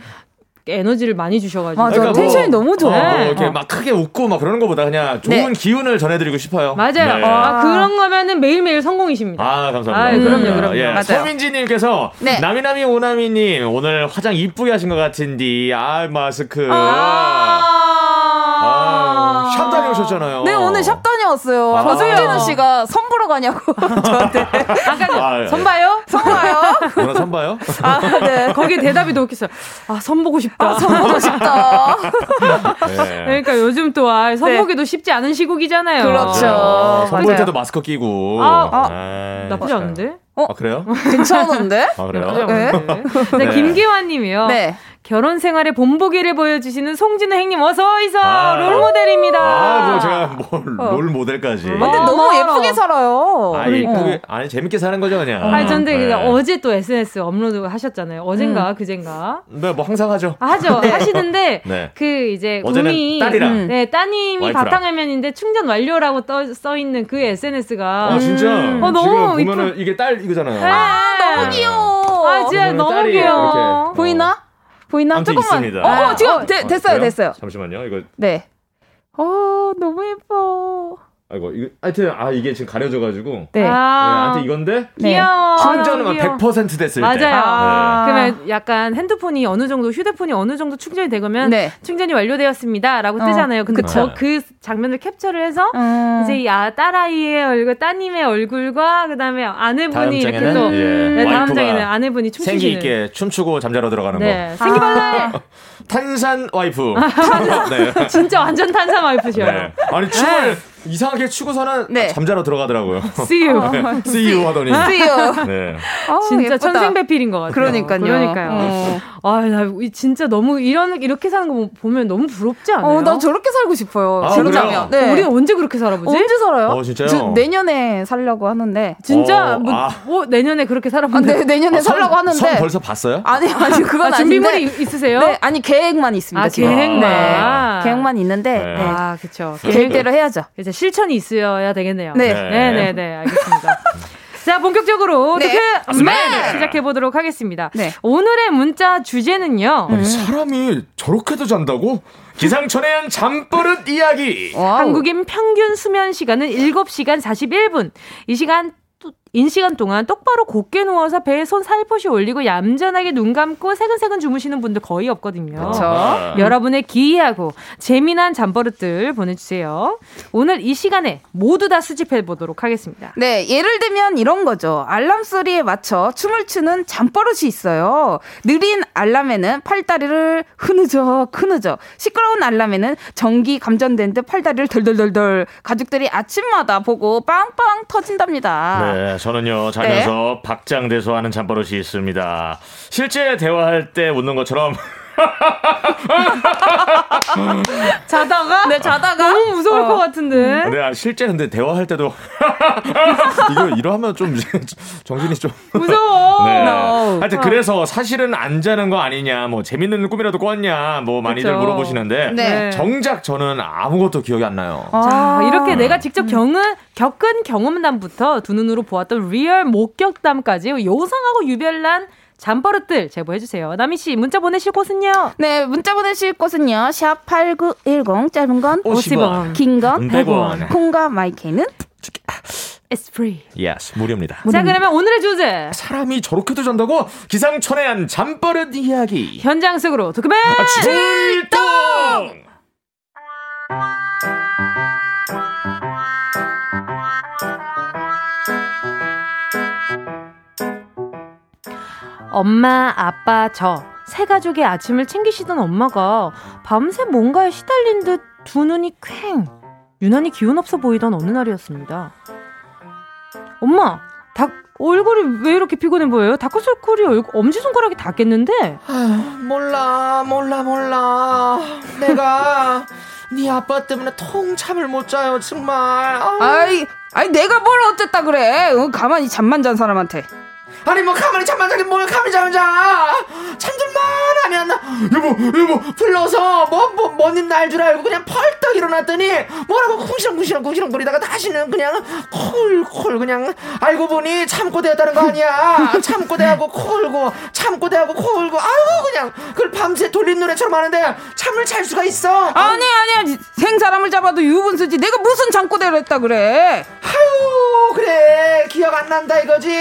에너지를 많이 주셔가지고. 맞아. 그러니까 텐션이 뭐, 너무 좋아. 뭐 이렇게 어. 막 크게 웃고 막 그러는 것보다 그냥 좋은 네. 기운을 전해드리고 싶어요. 맞아요. 네. 아, 그런 거면은 매일매일 성공이십니다. 아, 감사합니다. 아, 그럼요, 그럼요. 예. 서민지님께서 네. 나미나미 오나미님 오늘 화장 이쁘게 하신 것 같은데, 아, 마스크. 아~ 아, 샵 다녀오셨잖아요. 네, 오늘 샵 다녀왔어요. 아, 정진우 씨가 선 보러 가냐고 저한테. 아까 아, 예. 선 봐요? 선 봐요? 누나 선 봐요? 아, 네. 거기 대답이 너무 웃겼어요. 아, 선 보고 싶다. 아, 선 보고 싶다. 네. 그러니까 요즘 또 아, 선 네. 보기도 쉽지 않은 시국이잖아요. 그렇죠. 아, 선볼 때도 마스크 끼고. 아, 아 나쁘지 않은데? 어? 아, 그래요? 괜찮은데? 아, 그래요? 네. 네. 김기환 님이요. 네. 결혼 생활의 본보기를 보여주시는 송진우 행님 어서 오이소 아, 롤모델입니다. 아, 뭐 제가 뭘 어. 롤모델까지. 근데 아, 너무 예쁘게 살아요. 아, 예쁘게 아니 재밌게 사는 거죠 그냥. 아니 전데 네. 어제 또 SNS 업로드 하셨잖아요. 어젠가 음. 그젠가. 네, 뭐 항상 하죠. 아, 하죠. 네. 하시는데 네. 그 이제 어제는 딸이랑 음. 네 따님이 와이프랑. 바탕화면인데 충전 완료라고 떠, 써 있는 그 SNS가. 아 진짜. 음. 어, 너무 지금 보면은 이쁘... 이게 딸 이거잖아요. 아, 너무 귀여워. 아 진짜 너무 귀여워. 보이나? 보이나? 조금만. 있습니다. 어, 지금 어, 되, 됐어요, 됐어요. 잠시만요. 이거. 네. 어, 너무 예뻐. 아이고 이거 하여튼 아 이게 지금 가려져 가지고 네. 아, 네, 이건데 네. 귀여워. 충전은 아, 100% 됐을 맞아요. 때. 아. 네. 그러면 약간 핸드폰이 어느 정도 휴대폰이 어느 정도 충전이 되면 네. 충전이 완료되었습니다라고 어. 뜨잖아요. 근데 저 그 장면을 캡처를 해서 음. 이제 야 딸아이의 얼굴, 따님의 얼굴과 그다음에 아내분이 이렇게 또 예. 네, 다음 장에는 아내분이 춤추시는 생기 있게 춤추고 잠자러 들어가는 네. 거. 생기 발랄. 아. 탄산 와이프. 네. 진짜 완전 탄산 와이프셔요. 네. 아니 춤을 이상하게 추고서는 네. 잠자러 들어가더라고요. See you. 네. See you 하더니. See you. 네. 어, 진짜 천생배필인 것 같아요. 그러니까요. 그러니까요. 어. 아, 나 진짜 너무 이런 이렇게 사는 거 보면 너무 부럽지 않아요? 어, 나 저렇게 살고 싶어요. 아, 진짜면. 네. 우리 언제 그렇게 살아보지? 언제 살아요? 어, 진짜요? 내년에 살려고 하는데. 진짜 어, 뭐, 아. 뭐, 내년에 그렇게 살아보는데. 아, 네, 내년에 아, 살려고 하는데. 선 벌써 봤어요? 아니, 아니 그건 아, 준비물이 있으세요? 네, 아니 계획만 있습니다. 아, 계획만. 네. 계획만 있는데. 네. 네. 아, 그렇죠. 계획대로 해야죠. 이제 실천이 있어야 되겠네요. 네, 네, 네, 네, 네 알겠습니다. 자, 본격적으로 네. 토크 네. 시작해 보도록 하겠습니다. 네. 오늘의 문자 주제는요. 아니, 사람이 저렇게도 잔다고? 기상천외한 잠버릇 이야기. wow. 한국인 평균 수면 시간은 7시간 41분. 이 시간 인시간 동안 똑바로 곧게 누워서 배에 손 살포시 올리고 얌전하게 눈 감고 새근새근 주무시는 분들 거의 없거든요. 그렇죠. 여러분의 기이하고 재미난 잠버릇들 보내주세요. 오늘 이 시간에 모두 다 수집해 보도록 하겠습니다. 네, 예를 들면 이런 거죠. 알람 소리에 맞춰 춤을 추는 잠버릇이 있어요. 느린 알람에는 팔다리를 흐느적 흐느적 시끄러운 알람에는 전기 감전된 듯 팔다리를 덜덜덜덜 가족들이 아침마다 보고 빵빵 터진답니다. 네. 저는요 자면서 네? 박장대소 하는 잠버릇이 있습니다. 실제 대화할 때 웃는 것처럼 자다가? 네, 자다가. 너무 무서울 어. 것 같은데. 네, 아, 실제 근데 대화할 때도 이거 이러하면 좀 정신이 좀 무서워. 네. No. 하여튼 그래서 사실은 안 자는 거 아니냐, 뭐 재밌는 꿈이라도 꿨냐, 뭐 많이들 그쵸. 물어보시는데 네. 정작 저는 아무것도 기억이 안 나요. 아. 자, 이렇게 내가 직접 경은 겪은 경험담부터 두 눈으로 보았던 real 목격담까지 요상하고 유별난 잠버릇들 제보해주세요. 나미씨, 문자 보내실 곳은요? 네, 문자 보내실 곳은요. 샵8910, 짧은 건 50원, 긴 건 100원, 콩과 마이케이는 It's free. Yes, 무료입니다. 자, 그러면 오늘의 주제. 사람이 저렇게도 잔다고 기상천외한 잠버릇 이야기. 현장 속으로 토크맨 출동! 엄마, 아빠, 저, 세 가족의 아침을 챙기시던 엄마가 밤새 뭔가에 시달린 듯 두 눈이 퀭! 유난히 기운 없어 보이던 어느 날이었습니다. 엄마, 닭, 얼굴이 왜 이렇게 피곤해 보여요? 다크서클이 얼굴, 엄지손가락이 닿겠는데? 아, 몰라, 몰라, 몰라. 내가 네 아빠 때문에 통참을 못 자요, 정말. 아이, 아이, 내가 뭘 어쨌다 그래. 어, 가만히 잠만 잔 사람한테. 아니 뭐 가만히 잠만 자긴 뭘 가만히 잠만 자. 잠들만 하면 여보 여보 불러서 뭐뭐 뭔일 날줄 알고 그냥 펄떡 일어났더니 뭐라고 쿵시렁쿵시렁 쿵시렁거리다가 다시는 그냥 콜콜 그냥 알고 보니 참고대였다는 거 아니야. 참고 대하고 콜고 참고 대하고 콜고 아우 그냥 그걸 밤새 돌린 노래처럼 하는데 잠을 잘 수가 있어. 아니 아니야. 생 사람을 잡아도 유분수지. 내가 무슨 잠꼬대를 했다 그래? 아유 그래. 기억 안 난다 이거지.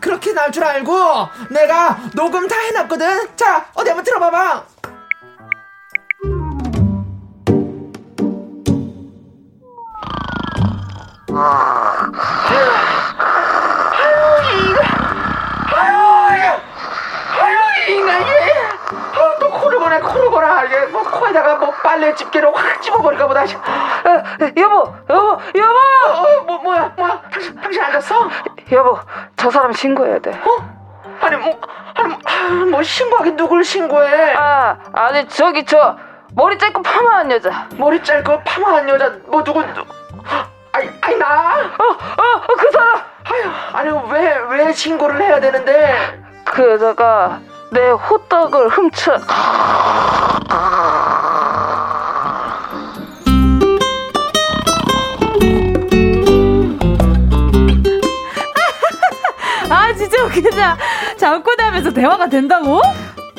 그렇게 날 줄 알고 내가 녹음 다 해놨거든. 자, 어디 한번 들어봐봐. 코를 코를 거라 이게 뭐뭐 빨래 집게로 확 집어버릴까 보다. 어, 여보 여보 여보! 어, 뭐 뭐야 뭐야? 당신 당신 앉았어? 여보 저 사람 신고해야 돼. 어? 아니 뭐 아니 뭐, 아, 뭐 신고하긴 누굴 신고해? 아 아니 저기 저 머리 짧고 파마한 여자. 머리 짧고 파마한 여자 뭐 누구 누 아이 아이 나 어 어그 어, 어, 사람! 아유 아니 왜왜 신고를 해야 되는데? 그 여자가 내 호떡을 훔쳐. 웃기다. 잠꼬대하면서 대화가 된다고?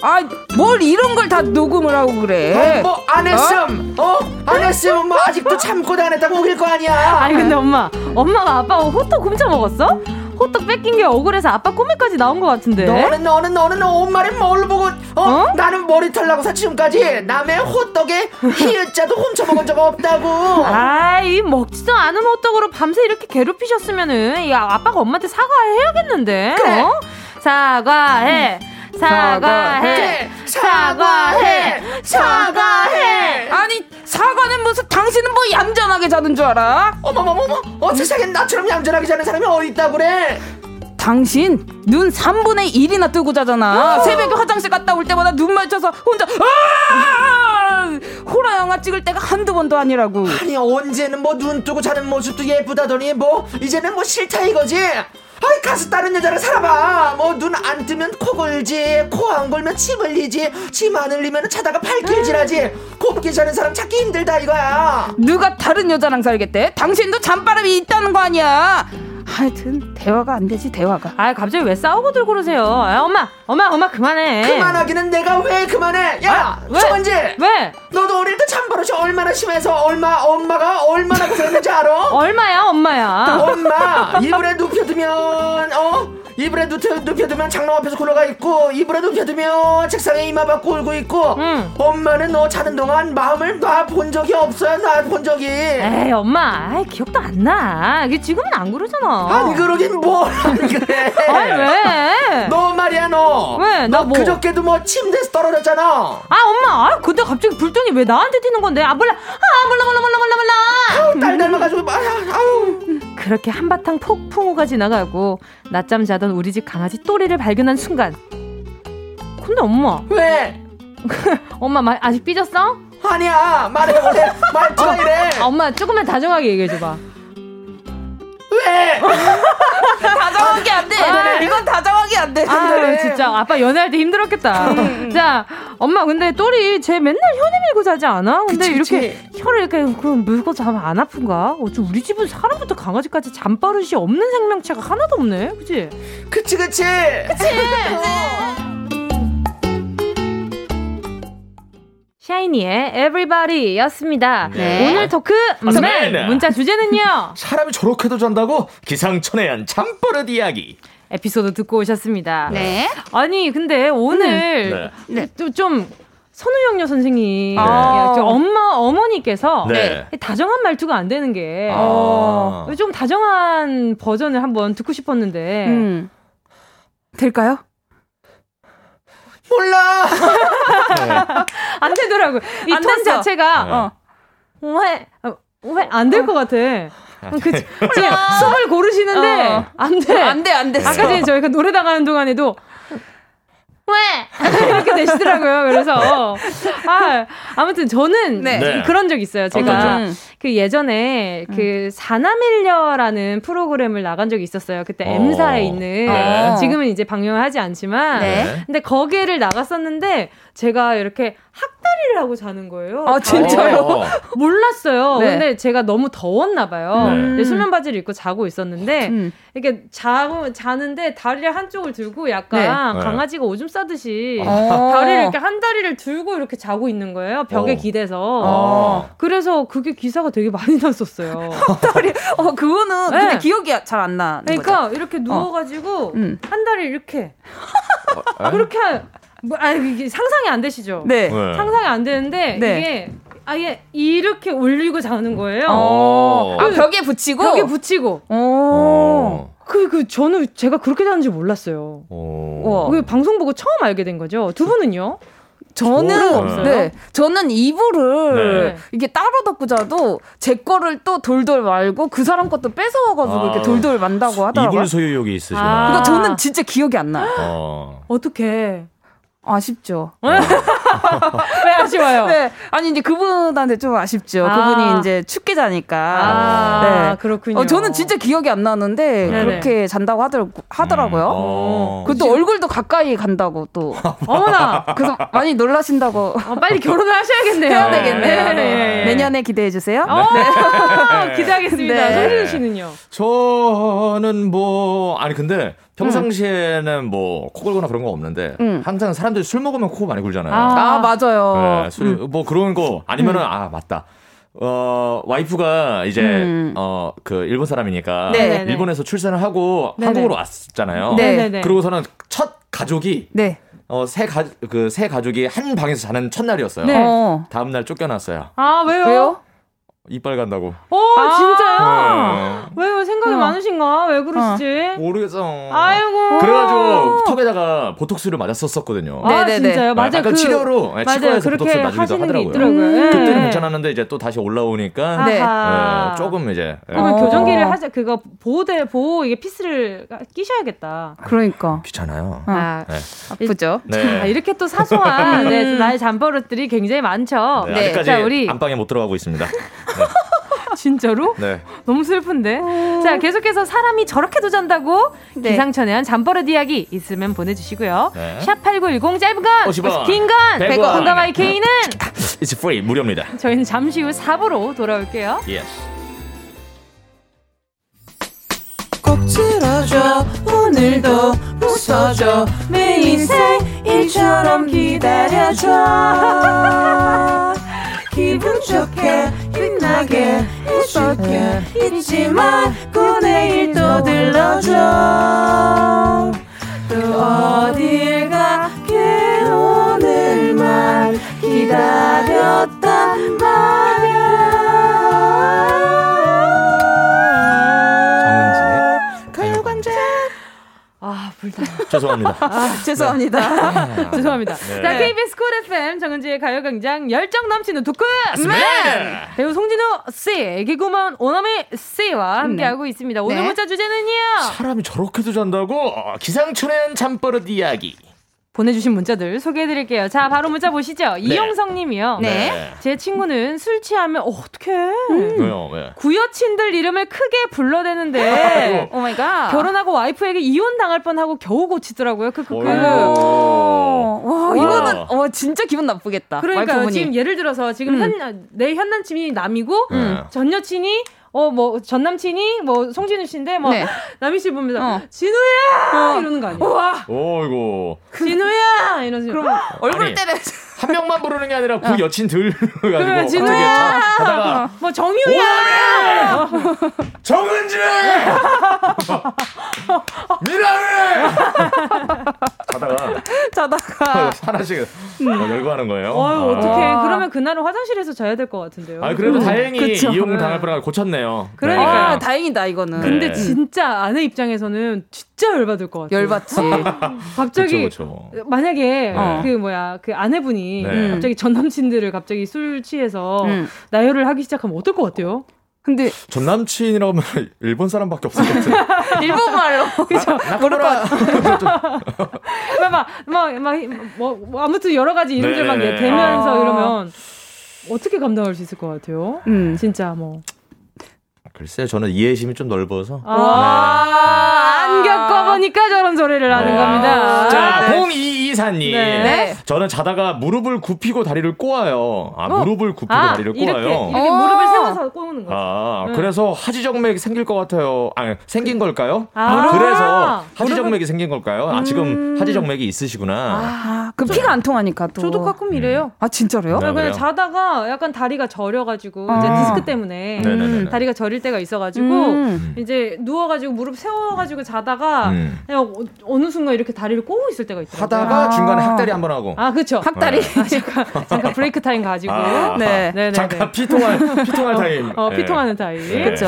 아, 뭘 이런 걸 다 녹음을 하고 그래? 어, 뭐안 했음, 어? 안 했음, 뭐 아직도 참고도 안 했다고 우길 거 아니야. 아니 근데 엄마, 엄마가 아빠 호떡 훔쳐 먹었어? 호떡 뺏긴 게 억울해서 아빠 꿈에까지 나온 것 같은데. 너는 너는 너는 엄마를 뭘 보고 어? 어? 나는 머리털 나고서 지금까지 남의 호떡에 히읗자도 훔쳐 먹은 적 없다고. 아이 먹지도 않은 호떡으로 밤새 이렇게 괴롭히셨으면은 야 아빠가 엄마한테 사과해야겠는데. 그래. 어? 사과해. 사과해. 사과해. 사과해. 아니 사과는 무슨 당신은 뭐 얌전하게 자는 줄 알아? 어머머머머 어 세상에 나처럼 얌전하게 자는 사람이 어디 있다 그래? 당신 눈 3분의 1이나 뜨고 자잖아. 어. 새벽에 화장실 갔다 올 때마다 눈 맞춰서 혼자 아! 호러 영화 찍을 때가 한두 번도 아니라고. 아니 언제는 뭐 눈 뜨고 자는 모습도 예쁘다더니 뭐 이제는 뭐 싫다 이거지? 아이 가서 다른 여자를 살아봐. 뭐 눈 안 뜨면 코 골지 코 안 골면 침 흘리지 침 안 흘리면 자다가 팔길질하지. 곱게 자는 사람 찾기 힘들다 이거야. 누가 다른 여자랑 살겠대? 당신도 잠바람이 있다는 거 아니야 하여튼 대화가 안 되지 대화가. 아 갑자기 왜 싸우고 들고 그러세요? 아, 엄마, 엄마, 엄마 그만해. 그만하기는 내가 왜 그만해? 야, 아, 왜? 정은지. 왜? 너도 어릴 때 잠버릇이 얼마나 심해서 얼마 엄마가 얼마나 고생했는지 알아? 얼마야, 엄마야. 엄마 이불에 눕혀두면 어? 이불에 눕혀, 눕혀 두면 장롱 앞에서 굴러가 있고 이불에 눕혀두면 책상에 이마 받고 울고 있고 응. 엄마는 너 자는 동안 마음을 놔 본 적이 없어요 나 본 적이. 에이 엄마. 아이, 기억도 안나. 지금은 안 그러잖아. 아니 그러긴 뭘안 그래 아니 왜? 너 말이야 너. 왜? 나 뭐? 그저께도 뭐 침대에서 떨어졌잖아. 아 엄마. 아 근데 갑자기 불똥이 왜 나한테 튀는 건데? 아 몰라. 아 몰라 몰라 몰라 몰라. 몰라 아우 딸 닮아가지고 아유 아우 그렇게 한바탕 폭풍우가 지나가고 낮잠 자던 우리 집 강아지 또리를 발견한 순간 근데 엄마. 왜? 엄마 마, 아직 삐졌어? 아니야. 말해 원래. 말투가 어, 이래. 아, 엄마 조금만 다정하게 얘기해줘봐 왜? 다정하게 안 돼. 아, 이건 다정하게 안 돼. 아, 진짜 아빠 연애할 때 힘들었겠다. 음, 음. 자, 엄마 근데 또리 쟤 맨날 혀내 밀고 자지 않아? 근데 그치, 이렇게 그치. 혀를 이렇게 그 물고 자면 안 아픈가? 어째 우리 집은 사람부터 강아지까지 잠버릇이 없는 생명체가 하나도 없네. 그치? 그치 그치. 그치. 샤이니의 Everybody 였습니다. 네. 오늘 토크 맨 문자 주제는요. 사람이 저렇게도 잔다고 기상천외한 잠버릇 이야기. 에피소드 듣고 오셨습니다. 네. 아니 근데 오늘 음. 네. 네. 좀 선우영녀 선생님 아~ 엄마 어머니께서 네. 다정한 말투가 안 되는 게좀 아~ 다정한 버전을 한번 듣고 싶었는데 음. 될까요? 몰라. 네. 안 되더라고요. 이톤 자체가 네. 어. 왜, 왜, 안될 것 같아. 그, 지금 숨을 고르시는데, 어. 안 돼. 안 돼, 안 돼. 아까 전에 저희가 노래 나가는 동안에도, 왜? 이렇게 되시더라고요. 그래서 아 아무튼 저는 네. 네. 그런 적 있어요. 제가 음. 그 예전에 음. 그 사나밀려라는 프로그램을 나간 적이 있었어요. 그때 어. M사에 있는 네. 지금은 이제 방영을 하지 않지만 네. 근데 거기를 나갔었는데 제가 이렇게 학다리를 하고 자는 거예요. 아, 진짜요? 어. 몰랐어요. 네. 근데 제가 너무 더웠나 봐요. 네. 수면 바지를 입고 자고 있었는데 음. 이렇게 자고 자는데 다리를 한쪽을 들고 약간 네. 강아지가 오줌 싸듯이 어. 다리를 이렇게 한 다리를 들고 이렇게 자고 있는 거예요. 벽에 어. 기대서. 어. 그래서 그게 기사가 되게 많이 났었어요. 다리. 어 그거는 네. 근데 기억이 잘 안 나. 그러니까 거죠? 이렇게 누워 가지고 음. 한 다리 이렇게 그렇게 뭐, 아, 이게 상상이 안 되시죠? 네. 네. 상상이 안 되는데 네. 이게 아예 이렇게 올리고 자는 거예요. 어. 아, 벽에 붙이고 벽에 붙이고. 어. 그, 그, 저는 제가 그렇게 자는지 몰랐어요. 어. 그 방송 보고 처음 알게 된 거죠. 두 분은요? 저는 네. 저는 이불을 네. 이게 따로 덮고 자도 제 거를 또 돌돌 말고 그 사람 것도 뺏어와가지고 아. 이렇게 돌돌 만다고 하더라고요. 이불 소유욕이 있으시나. 아. 그러니까 저는 진짜 기억이 안 나요. 어. 어떻게? 아쉽죠. 어. 왜 아쉬워요? 네. 아니, 이제 그분한테 좀 아쉽죠. 아. 그분이 이제 춥게 자니까. 아, 네. 그렇군요. 어, 저는 진짜 기억이 안 나는데, 네네. 그렇게 잔다고 하더라, 하더라고요. 음. 어. 그것도 얼굴도 가까이 간다고 또. 어머나! 그래서 많이 놀라신다고. 어, 빨리 결혼을 하셔야겠네요. 해야 되겠네요. 네. 네. 내년에 기대해주세요. 네. 기대하겠습니다. 네. 손준 씨는요? 저는 뭐, 아니, 근데, 평상시에는 뭐 코 골거나 그런 거 없는데 음. 항상 사람들이 술 먹으면 코 많이 골잖아요. 아, 아 맞아요. 네, 술, 음. 뭐 그런 거 아니면은 음. 아 맞다. 어 와이프가 이제 음. 어그 일본 사람이니까 네네네. 일본에서 출산을 하고 네네. 한국으로 왔잖아요. 네네네. 그러고서는 첫 가족이 네. 어새 가 그 새 가족이 한 방에서 자는 첫날이었어요. 네. 어. 다음 날 쫓겨났어요. 아 왜요? 왜요? 이빨 간다고. 어, 아~ 진짜요? 네. 왜요? 생각이 어. 많으신가? 왜 그러시지? 어. 모르겠어. 아이고. 그래가지고 턱에다가 보톡스를 맞았었었거든요. 아, 네네네. 진짜요? 맞아요. 약간 그, 치료로 네, 치과에서 보톡스를 맞으기도 하더라고요. 음. 그때는 괜찮았는데 이제 또 다시 올라오니까 네. 네. 조금 이제. 네. 그러면 어. 교정기를 하자. 그거 보호대 보호 이게 피스를 끼셔야겠다. 그러니까. 귀찮아요. 아, 네. 아프죠. 네. 아, 이렇게 또 사소한 네, 나의 잠버릇들이 굉장히 많죠. 네. 아직까지 자, 우리 안방에 못 들어가고 있습니다. 진짜로? 네. 너무 슬픈데. 오. 자, 계속해서 사람이 저렇게도 잔다고 네. 기상천외한 잠버릇 이야기 있으면 보내주시고요. 네. 샵8910 짧은 건 50원, 긴건 100원, 공감 IK는 It's free, 무료입니다. 저희는 잠시 후 4부로 돌아올게요. Yes. 꼭 들어줘 오늘도 웃어줘 매일 생일처럼 기다려줘 기분 좋게 빛나게 해줄게. 잊지 말고 내일 또 들러줘. 또 어딜 가게 오늘만 기다렸 불다. 죄송합니다. 아, 죄송합니다. 네. 죄송합니다. 네. 자, KBS 쿨 FM 정은지의 가요광장 열정 넘치는 토크맨 배우 송진우 씨, 개그우먼 오나미 씨와 함께하고 네. 있습니다. 오늘 네. 문자 주제는요. 사람이 저렇게도 잔다고 기상천외한 잠버릇 이야기. 보내주신 문자들 소개해드릴게요. 자, 바로 문자 보시죠. 네. 이영성 님이요. 네. 네. 제 친구는 술 취하면 어, 어떡해. 음. 왜요? 왜? 구여친들 이름을 크게 불러대는데 oh my god. 결혼하고 와이프에게 이혼 당할 뻔하고 겨우 고치더라고요. 크크크. 와, 이거는 어, 진짜 기분 나쁘겠다. 그러니까 지금 예를 들어서 지금 음. 현, 내 현남친이 나미고 음. 전 여친이 어, 뭐, 전 남친이, 뭐, 송진우 씨인데, 뭐, 네. 나미 씨 보면서, 어. 진우야! 어. 이러는 거 아니에요? 와! 어이고. 진우야! 이러면서. 그럼 얼굴 때려. 한 명만 부르는 게 아니라 그 어. 여친 들 가지고 진우야 하다가 뭐 정유야 정은지 미라를 자다가 자다가 하나씩 음. 어, 열거하는 거예요. 어유 어떻게 그러면 그날은 화장실에서 자야 될 것 같은데요. 아 그래도 음. 다행히 그쵸. 이용 당할 뻔한 고쳤네요. 그러니까 아, 다행이다 이거는. 근데 네. 진짜 아내 입장에서는 진짜 열받을 것 같아요. 열받지. 갑자기 그쵸, 그쵸. 만약에 네. 그 뭐야 그 아내분이 네. 갑자기 전 남친들을 갑자기 술 취해서 음. 나열을 하기 시작하면 어떨 것 같아요? 근데 전 남친이라고 하면 일본 사람밖에 없었겠죠. 일본 말로. 그죠. 모를 것 같아. 막, 막, 막, 뭐, 뭐, 아무튼 여러 가지 이름들 막 대면서 아~ 이러면 어떻게 감당할 수 있을 것 같아요? 음. 진짜 뭐. 글쎄요, 저는 이해심이 좀 넓어서. 아, 네. 안 겪어보니까 저런 소리를 하는 네. 겁니다. 자, 0224님. 네. 저는 자다가 무릎을 굽히고 다리를 꼬아요. 아, 어? 무릎을 굽히고 아, 다리를 꼬아요. 이렇게, 이렇게 무릎을 세워서 꼬는 거죠. 아, 네. 그래서 하지정맥이 생길 것 같아요. 아, 생긴 걸까요? 아, 아 그래서 하지정맥이 생긴 걸까요? 아, 지금 음. 하지정맥이 있으시구나. 아, 그 피가 안 통하니까 또. 저도 가끔 이래요. 아, 진짜로요? 네, 그냥 자다가 약간 다리가 저려가지고, 아. 이제 디스크 때문에 음, 다리가 저릴 때가 있어가지고 음. 이제 누워가지고 무릎 세워가지고 자다가 음. 그냥 어, 느 순간 이렇게 다리를 꼬고 있을 때가 있더라고요. 하다가 아. 중간에 학다리 한번 하고. 아 그렇죠. 학다리 네. 아, 잠깐 잠깐 break time 가지고. 아. 네. 네. 잠깐 피통할 피통할 타임. 어 네. 피통하는 타임. 네. 그렇죠.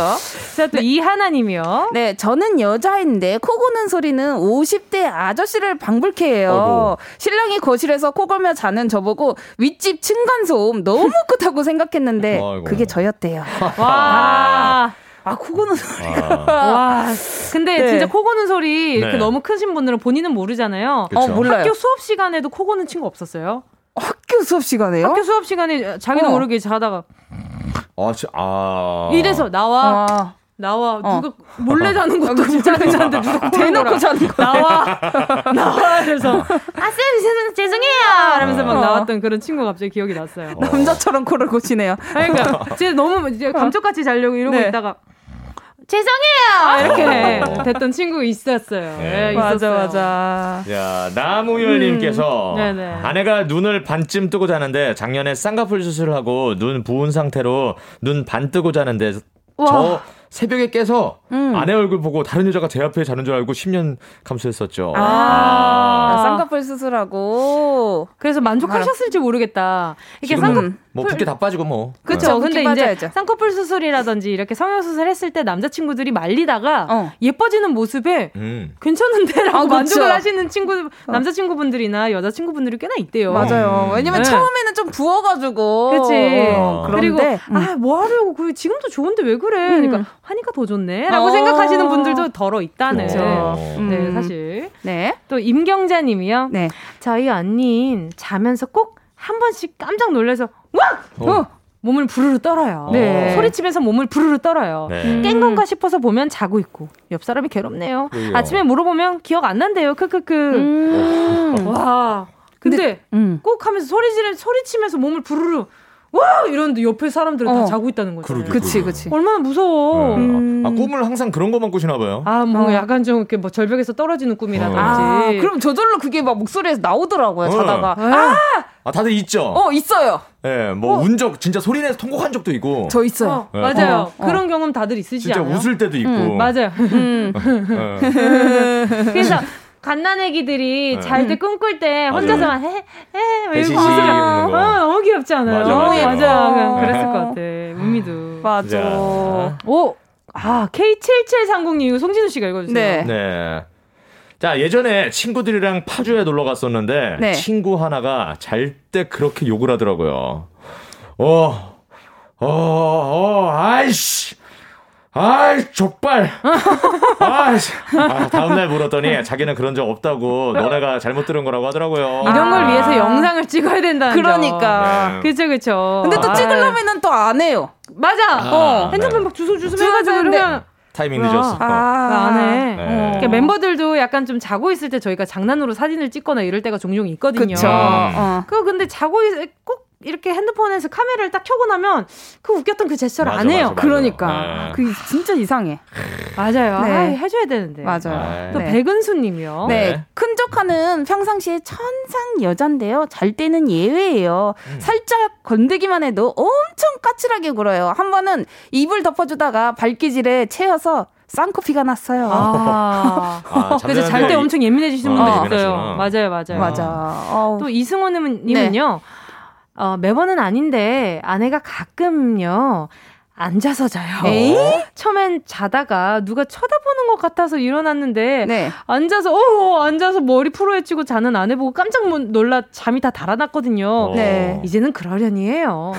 자또 네. 이하나님이요. 네 저는 여자인데 코 고는 소리는 50대 아저씨를 방불케 해요. 어이구. 신랑이 거실에서 코 골며 자는 저보고 윗집 층간 소음 너무 끝하고 생각했는데 그게 저였대요. 와. 아, 코 고는 소리. 아. 와. 근데 네. 진짜 코 고는 소리 이렇게 네. 너무 크신 분들은 본인은 모르잖아요. 그쵸. 어, 몰라요. 학교 수업 시간에도 코 고는 친구 없었어요? 학교 수업 시간에요? 학교 수업 시간에 자기도 어. 모르게 자다가 아, 아. 이래서 나와. 아. 나와 어. 누가 몰래 자는 것도 진짜 괜찮은데 누가 대놓고 자는 거 나와 나와 그래서 아쌤 죄송해요 이러면서 막 어. 나왔던 그런 친구 가 갑자기 기억이 났어요 어. 남자처럼 코를 고치네요 그러니까 제가 너무 이제 감쪽같이 자려고 이러고 네. 있다가 죄송해요 이렇게 됐던 친구 있었어요. 네. 네, 맞아 맞아. 야 나무열님께서 음. 아내가 눈을 반쯤 뜨고 자는데 작년에 쌍꺼풀 수술을 하고 눈 부은 상태로 눈 반 뜨고 자는데 와. 저 새벽에 깨서 음. 아내 얼굴 보고 다른 여자가 제 앞에 자는 줄 알고 10년 감수했었죠. 아, 아. 쌍꺼풀 수술하고 그래서 만족하셨을지 모르겠다. 이게 쌍꺼 뭐 붓기 다 빠지고 뭐. 그렇죠. 근데 이제 쌍꺼풀 수술이라든지 이렇게 성형 수술 했을 때 남자친구들이 말리다가 어. 예뻐지는 모습에 음. 괜찮은데라고 아, 만족을 하시는 친구 어. 남자친구분들이나 여자친구분들이 꽤나 있대요. 맞아요. 음. 왜냐면 네. 처음에는 좀 부어가지고. 그렇지. 어. 그리고 음. 아뭐 하려고 그 지금도 좋은데 왜 그래? 음. 그러니까 하니까 더 좋네 라고 어. 생각하시는 분들도 덜어 있다는. 그렇죠. 네 사실. 네. 또 임경자 님이요. 네. 저희 언니 자면서 꼭 한 번씩 깜짝 놀라서 와! 어. 몸을 부르르 떨어요. 네. 소리치면서 몸을 부르르 떨어요. 네. 깬 건가 싶어서 보면 자고 있고 옆 사람이 괴롭네요. 그래요. 아침에 물어보면 기억 안 난대요. 크크크. 음. 와. 근데, 근데 음. 꼭 하면서 소리 지르 소리치면서 몸을 부르르 와 이런데 옆에 사람들은 어. 다 자고 있다는 거죠. 그치 그치. 얼마나 무서워. 네. 음. 아 꿈을 항상 그런 것만 꾸시나 봐요. 아뭐 어. 약간 좀 이렇게 뭐 절벽에서 떨어지는 꿈이라든지. 아, 그럼 저절로 그게 막 목소리에서 나오더라고요. 어. 자다가. 아! 아 다들 있죠. 어 있어요. 예, 네, 뭐 어. 운적 진짜 소리내서 통곡한 적도 있고. 저 있어요. 네. 맞아요. 어. 그런 경험 다들 있으시지 진짜 않아요? 웃을 때도 있고. 음, 맞아요. 음. 그래서 갓난애기들이 네. 잘때 꿈꿀 때 혼자서만 헤헤 이렇게 웃으면 어, 너무 귀엽지 않아요? 맞아, 맞아. 맞아. 그랬을 것 같아. 우미도. 맞아. 오, 아 K7730님 이거 송진우 씨가 읽어주세요. 네. 네. 자, 예전에 친구들이랑 파주에 놀러 갔었는데 네. 친구 하나가 잘 때 그렇게 욕을 하더라고요. 어, 어, 어, 아이씨. 아이, 족발. 아이씨. 아, 다음날 물었더니 자기는 그런 적 없다고 너네가 잘못 들은 거라고 하더라고요. 이런 걸 아. 위해서 영상을 찍어야 된다는 그러니까. 네. 그쵸, 그쵸. 근데 또 찍으려면은 또 안 해요. 맞아. 아, 어. 핸드폰 네. 막 주소 주소 해가지고 이러면. 타이밍 늦었어. 아, 안 해. 네. 어. 그러니까 멤버들도 약간 좀 자고 있을 때 저희가 장난으로 사진을 찍거나 이럴 때가 종종 있거든요. 그쵸. 어. 그거 근데 자고 있, 꼭 이렇게 핸드폰에서 카메라를 딱 켜고 나면 그 웃겼던 그 제스처를 맞아, 안 해요. 맞아, 맞아. 그러니까 네. 그 진짜 이상해. 맞아요. 네. 아, 해줘야 되는데. 맞아요. 또 네. 백은수님이요. 네. 네. 큰 조카는 평상시에 천상 여잔데요. 잘 때는 예외예요. 음. 살짝 건드기만 해도 엄청 까칠하게 굴어요. 한 번은 입을 덮어주다가 발기질에 채여서 쌍코피가 났어요. 아, 아 그래서 잘 때 엄청 예민해지시는 아, 분들 있어요. 맞아요, 맞아요. 맞아. 어. 또 이승호님은요. 네. 어, 매번은 아닌데 아내가 가끔요. 앉아서 자요. 에이? 처음엔 자다가 누가 쳐다보는 것 같아서 일어났는데 네. 앉아서 어 앉아서 머리 풀어헤치고 자는 아내 보고 깜짝 놀라 잠이 다 달아났거든요. 어. 네. 이제는 그러려니 해요.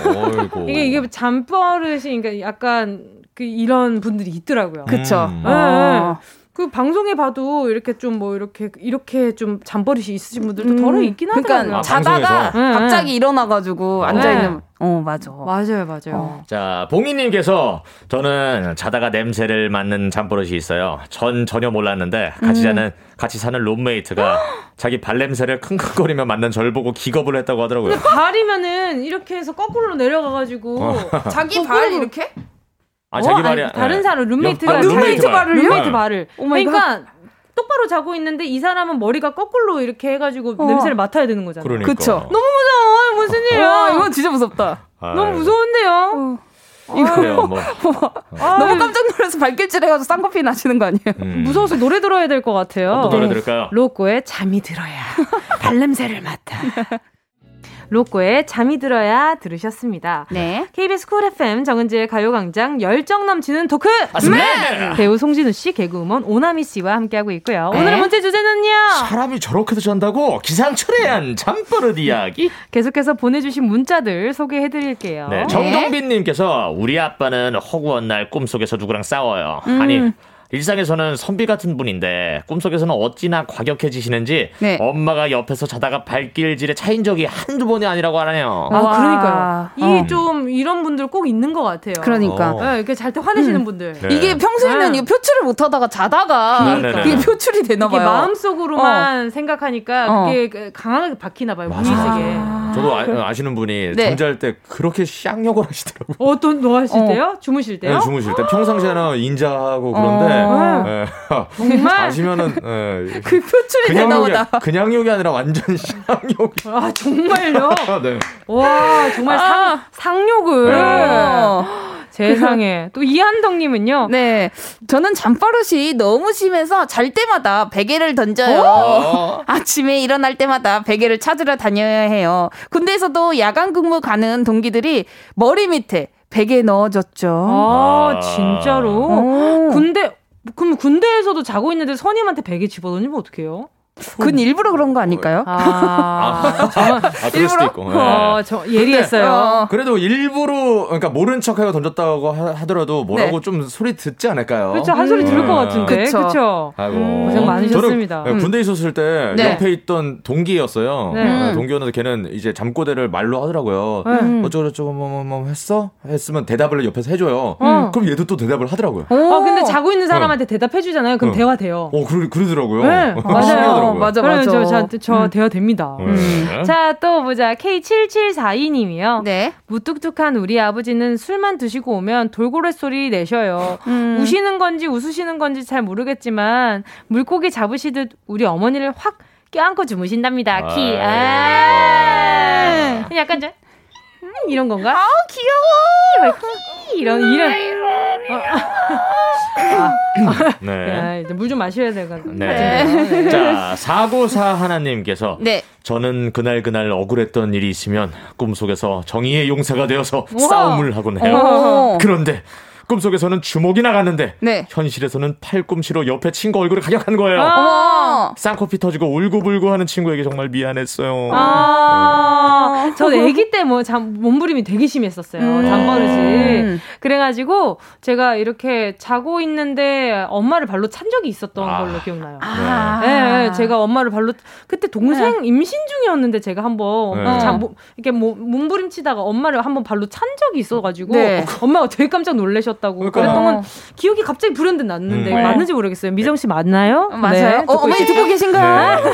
이게 이게 잠버릇이 그러니까 약간 그 이런 분들이 있더라고요. 그쵸. 음. 네. 어. 그 방송에 봐도 이렇게 좀 뭐 이렇게 이렇게 좀 잠버릇이 있으신 분들도 음. 덜어 있긴 그러니까 하더라고요. 그러니까 자다가 네. 갑자기 일어나가지고 앉아 있는. 네. 어 맞아. 맞아요, 맞아요. 어. 자 봉희님께서 저는 자다가 냄새를 맡는 잠버릇이 있어요. 전 전혀 몰랐는데 같이 음. 자는 같이 사는 룸메이트가 자기 발 냄새를 킁킁거리며 맡는 절 보고 기겁을 했다고 하더라고요. 발이면은 이렇게 해서 거꾸로 내려가가지고 어. 자기 발 이렇게? 아, 자기 발이 아니, 다른 사람 룸메이트 가 아, 룸메이트 발을 룸메이트 발을. 그러니까 똑바로 자고 있는데 이 사람은 머리가 거꾸로 이렇게 해가지고 어. 냄새를 맡아야 되는 거잖아. 그러니까. 그쵸. 너무 무서워. 무슨 일이야? 와, 이건 진짜 무섭다. 아유. 너무 무서운데요. 어. 이거요, 뭐. 너무 깜짝 놀라서 발길질 해가지고 쌍꺼풀 나시는 거 아니에요? 음. 무서워서 노래 들어야 될 것 같아요. 어떤 노래 들을까요? 로꼬의 잠이 들어야 발냄새를 맡아. 로꼬의 잠이 들어야 들으셨습니다. 네. KBS 쿨 FM 정은지의 가요광장 열정 넘치는 토크! 맞습니다. 배우 송진우 씨, 개그우먼 오나미 씨와 함께하고 있고요. 네. 오늘의 문제 주제는요. 사람이 저렇게도 잔다고 기상천외한 잠버릇 이야기. 계속해서 보내주신 문자들 소개해드릴게요. 네, 정동빈님께서 우리 아빠는 허구한 날 꿈속에서 누구랑 싸워요. 음. 아니 일상에서는 선비 같은 분인데 꿈속에서는 어찌나 과격해지시는지 네. 엄마가 옆에서 자다가 발길질에 차인 적이 한두 번이 아니라고 하네요. 아, 그러니까요. 이좀 어. 이런 분들 꼭 있는 것 같아요. 그러니까. 어. 네, 이렇게 잘 때 화내시는 음. 분들. 네. 이게 평소에는 네. 표출을 못 하다가 자다가 그러니까. 그게 표출이 되나 봐요. 마음속으로만 어. 생각하니까 어. 그게 그 강하게 박히나 봐요. 무의식에. 저도 아, 시는 분이 네. 잠잘 때 그렇게 쌍욕을 하시더라고요. 어떤 뭐 하실 어. 때요? 주무실 때요? 네, 주무실 때. 평상시에는 인자하고 그런데 네. 정말 자시면은 네. 그 표출이 되나 보다. 그냥 욕이 아니라 완전 쌍욕. 아 정말요? 네. 와 정말 상, 아. 상욕을. 네. 세상에. 또 이한덕님은요? 네. 저는 잠버릇이 너무 심해서 잘 때마다 베개를 던져요. 어? 아침에 일어날 때마다 베개를 찾으러 다녀야 해요. 군대에서도 야간 근무 가는 동기들이 머리 밑에 베개 넣어줬죠. 아, 진짜로? 오. 군대, 그럼 군대에서도 자고 있는데 선임한테 베개 집어던지면 어떡해요? 그건 일부러 그런 거 아닐까요? 아, 아, 아, 그럴 수도 있고. 네. 어, 저 예리했어요. 어. 그래도 일부러 그러니까 모른 척하고 던졌다고 하, 더라도 뭐라고 네. 좀 소리 듣지 않을까요? 그렇죠. 한 소리 들을 것 같은데. 그렇죠. 아이고. 고생 많으셨습니다. 저는 군대 에 있었을 때 네. 옆에 있던 동기였어요. 네. 네. 동기였는데 걔는 이제 잠꼬대를 말로 하더라고요. 네. 어쩌고저쩌고 뭐, 뭐, 뭐 했어? 했으면 대답을 옆에서 해줘요. 음. 그럼 얘도 또 대답을 하더라고요. 아 근데 자고 있는 사람한테 대답해주잖아요. 그럼 대화 돼요. 어, 그러, 그러더라고요. 네, 맞아요. 어, 맞아, 맞아. 저, 저, 저 음. 대화 됩니다. 음. 음. 자, 또 보자. K7742님이요. 네. 무뚝뚝한 우리 아버지는 술만 드시고 오면 돌고래 소리 내셔요. 음. 우시는 건지 웃으시는 건지 잘 모르겠지만 물고기 잡으시듯 우리 어머니를 확 껴안고 주무신답니다. 키. 아. 아. 약간 좀 음, 이런 건가? 아 귀여워. 이런 이런. 어. 아, 네. 물좀 마셔야 될것 네. 네. 자, 사고사 하나님께서 네. 저는 그날 그날 억울했던 일이 있으면 꿈속에서 정의의 용사가 되어서 우와. 싸움을 하곤 해요. 오. 그런데 꿈속에서는 주먹이 나갔는데 네. 현실에서는 팔꿈치로 옆에 친구 얼굴을 가격한 거예요. 아~ 쌍코피 터지고 울고불고 하는 친구에게 정말 미안했어요. 아~ 네. 저 아기 때뭐 몸부림이 되게 심했었어요. 음~ 잠버릇이. 그래가지고 제가 이렇게 자고 있는데 엄마를 발로 찬 적이 있었던 아~ 걸로 기억나요. 아~ 네, 제가 엄마를 발로 그때 동생 네. 임신 중이었는데 제가 한번 네. 잠, 이렇게 뭐 몸부림치다가 엄마를 한번 발로 찬 적이 있어가지고 네. 엄마가 되게 깜짝 놀라셨. 있었다고 그러니까. 그랬던 건 기억이 갑자기 불현듯 났는데 음. 맞는지 모르겠어요. 미정 씨 맞나요? 어, 맞아요. 네, 어, 어머니 듣고 계신가요? 네.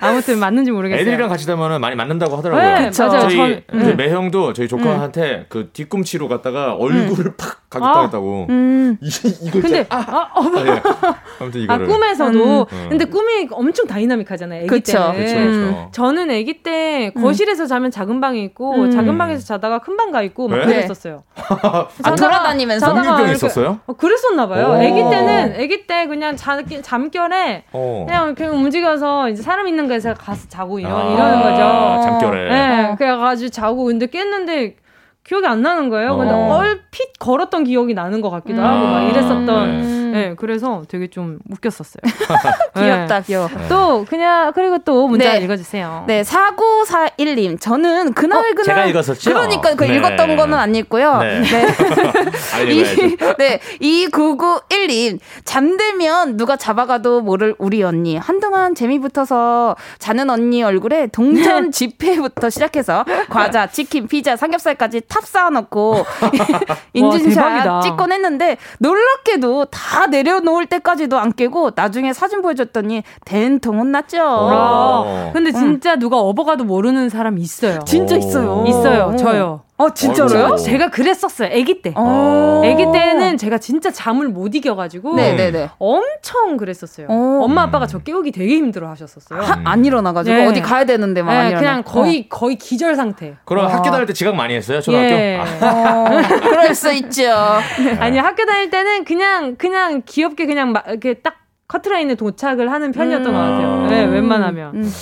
아무튼 맞는지 모르겠어요. 애들이랑 같이 되면 많이 맞는다고 하더라고요. 네, 네, 맞아요. 저희 전, 음. 매형도 저희 조카한테 음. 그 뒤꿈치로 갔다가 얼굴을 음. 팍 가격당했다고. 아, 음. 이, 이걸 근데 아, 아, 어, 아, 예. 아무튼 이거 아, 꿈에서도 음. 근데 꿈이 엄청 다이나믹하잖아요. 아기 그쵸. 때는. 그쵸, 그쵸. 저는 아기 때 거실에서 자면 작은 방에 있고 작은 방에서 자다가 큰 방 가 있고 막 네? 그랬었어요. 아, 돌아다니 면서 성유병 있었어요? 어, 그랬었나 봐요. 아기 때는 아기 때 그냥 자, 잠결에 어. 그냥 그냥 움직여서 이제 사람 있는 곳에 가서 자고 이러, 아, 이러는 거죠. 잠결에. 네, 그래가지고 자고 근데 깼는데 기억이 안 나는 거예요. 어. 근데 얼핏 걸었던 기억이 나는 것 같기도 음. 하고 막 이랬었던. 네. 네, 그래서 되게 좀 웃겼었어요. 귀엽다, 네. 귀여워. 또 그냥 그리고 또 문자 네. 읽어주세요. 네, 4941님. 저는 그날 어, 그날 제가 읽었었죠. 그러니까 그 네. 읽었던 거는 안 읽고요. 네. 네. 이, 네, 2991님. 잠들면 누가 잡아가도 모를 우리 언니. 한동안 재미 붙어서 자는 언니 얼굴에 동전 지폐부터 시작해서 과자, 치킨, 피자, 삼겹살까지 탑 쌓아놓고 인증샷 찍곤 했는데 놀랍게도 다 내려놓을 때까지도 안 깨고 나중에 사진 보여줬더니 된통 혼났죠. 아, 근데 진짜 음. 누가 업어가도 모르는 사람 있어요. 진짜 있어요. 있어요. 오. 저요. 어, 진짜로요? 어, 제가 그랬었어요. 아기 때. 아기 때는 제가 진짜 잠을 못 이겨가지고 네네네. 엄청 그랬었어요. 오. 엄마 아빠가 저 깨우기 되게 힘들어 하셨었어요. 하, 안 일어나가지고 네. 어디 가야 되는데 막 네, 그냥 거의 어. 거의 기절 상태. 그럼 어. 학교 다닐 때 지각 많이 했어요? 초등학교? 예. 아. 어, 그럴 수 있죠. 네. 아니 학교 다닐 때는 그냥 그냥 귀엽게 그냥 막 이렇게 딱 커트라인에 도착을 하는 편이었던 음. 것 같아요. 네, 웬만하면. 음.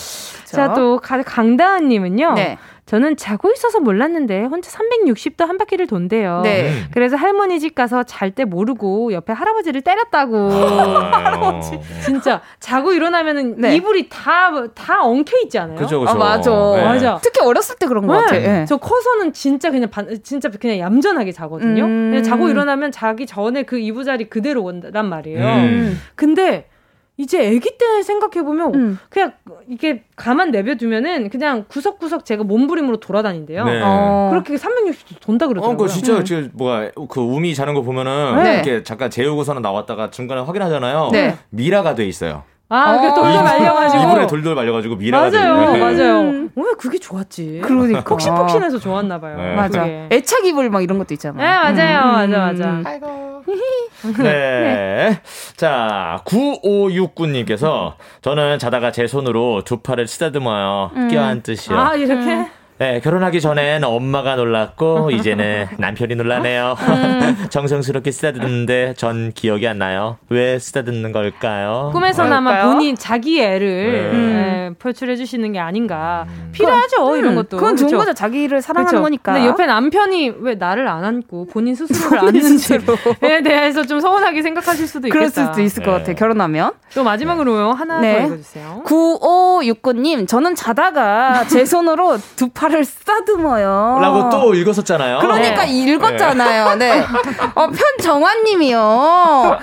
자, 또 강다은님은요. 네. 저는 자고 있어서 몰랐는데 혼자 360도 한 바퀴를 돈대요. 네. 그래서 할머니 집 가서 잘 때 모르고 옆에 할아버지를 때렸다고. 할아버지. 진짜 자고 일어나면은 네. 이불이 다다 엉켜 있지 않아요? 그죠, 그죠. 아, 맞아. 네. 맞아. 특히 어렸을 때 그런 거 네. 같아. 네. 저 커서는 진짜 그냥 반, 진짜 그냥 얌전하게 자거든요. 음. 자고 일어나면 자기 전에 그 이부자리 그대로 온단 말이에요. 음. 근데 이제 아기 때 생각해 보면 음. 그냥 이게 가만 내버두면은 그냥 구석구석 제가 몸부림으로 돌아다닌대요. 네. 어. 그렇게 360도 돈다 그러더라고요. 어, 그 진짜 음. 그 뭐야 그 우미 자는 거 보면은 네. 이렇게 잠깐 재우고서는 나왔다가 중간에 확인하잖아요. 네. 미라가 돼 있어요. 아, 그 돌돌 말려가지고. 이불에 돌돌 말려가지고 미라가 맞아요, 돼 맞아요. 음. 왜 그게 좋았지? 그러니까. 폭신폭신해서 좋았나봐요. 네. 맞아. 그게. 애착 이불 막 이런 것도 있잖아요. 네, 맞아요. 음. 맞아, 맞아. 음. 아이고. 네. 자, 9569님께서 저는 자다가 제 손으로 두 팔을 쓰다듬어요. 음. 껴안듯이요. 아, 이렇게? 음. 네, 결혼하기 전엔 엄마가 놀랐고 이제는 남편이 놀라네요. 음. 정성스럽게 쓰다듬는데 전 기억이 안 나요. 왜 쓰다듬는 걸까요? 꿈에서나마 본인 자기 애를 네. 음. 펼출해 주시는 게 아닌가. 음. 필요하죠, 그, 이런 것도. 그건 좋은 그쵸? 거죠. 자기를 사랑하는 그쵸? 거니까. 근데 옆에 남편이 왜 나를 안 안고 본인 스스로를 안는지에 대해서 좀 서운하게 생각하실 수도 있겠다. 그럴 수도 있을 것 네. 같아요. 결혼하면. 또 마지막으로 하나 네. 더 읽어주세요. 9569님, 저는 자다가 제 손으로 두 팔. 팔을 쓰다듬어요. 라고 또 읽었었잖아요. 그러니까 네. 읽었잖아요. 네. 어, 편정환님이요.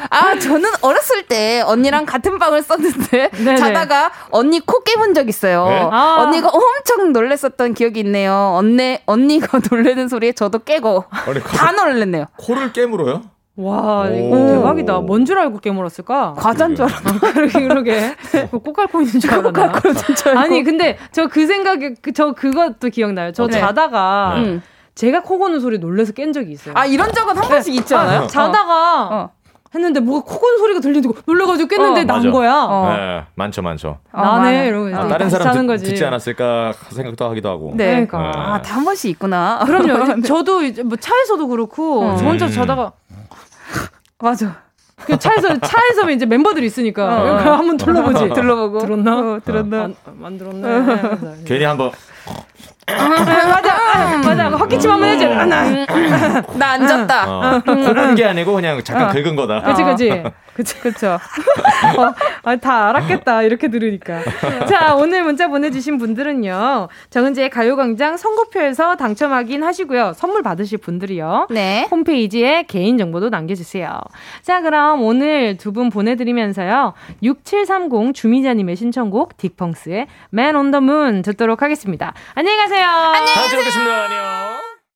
아, 저는 어렸을 때 언니랑 같은 방을 썼는데 네네. 자다가 언니 코 깨문 적 있어요. 네? 아. 언니가 엄청 놀랬었던 기억이 있네요. 언니, 언니가 놀래는 소리에 저도 깨고 아니, 다 놀랬네요. 코를 깨물어요? 와, 이거 대박이다. 뭔 줄 알고 깨물었을까? 과자인 줄 알았나? 그러게. 꽃갈콘 있는 줄 알았나? 꽃갈콘 진짜. 아니, 근데 저 그 생각에, 그, 저 그것도 기억나요. 저 네. 자다가, 네. 제가 코 고는 소리 놀래서 깬 적이 있어요. 아, 이런 적은 한 번씩 있지 않아요? 아, 자다가, 어. 했는데 뭐가 코 고는 소리가 들리고 놀래가지고 깼는데 어, 난 맞아. 거야. 어. 네, 많죠, 많죠. 나네 이러고 아, 다른 사람 듣, 듣지 않았을까 생각도 하기도 하고. 네, 그러니까 네. 아, 다 한 번씩 있구나. 그럼요. 네. 저도 이제 뭐 차에서도 그렇고 음. 저 혼자 자다가 맞아. 그 차에서 차에서 이제 멤버들이 있으니까 어, 한번 둘러보지. 둘러보고 들었나? 어, 들었나? 안, 안 들었네. 괜히 한번 맞아, 맞아. 헛기침 한번 해줘. 나, 나 앉았다. 어. 긁은 게 아니고 그냥 잠깐 어. 긁은 거다. 그치, 그치. 그치, 그쵸. 어, 아, 다 알았겠다. 이렇게 들으니까. 자, 오늘 문자 보내주신 분들은요. 정은지의 가요광장 선고표에서 당첨 확인하시고요. 선물 받으실 분들이요. 네. 홈페이지에 개인정보도 남겨주세요. 자, 그럼 오늘 두 분 보내드리면서요. 6730 주미자님의 신청곡 딕펑스의 Man on the Moon 듣도록 하겠습니다. 안녕히 가세요. 안녕히 가세요. 다음 주에 뵙겠습니다. 안녕.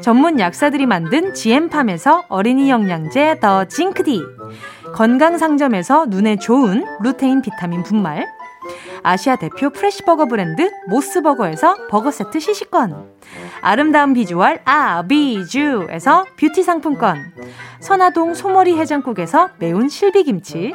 전문 약사들이 만든 지엠팜에서 어린이 영양제 더 징크디, 건강 상점에서 눈에 좋은 루테인 비타민 분말, 아시아 대표 fresh burger 브랜드 모스버거에서 버거 세트 시식권. 아름다운 비주얼 아비주에서 뷰티 상품권. 선화동 소머리 해장국에서 매운 실비김치.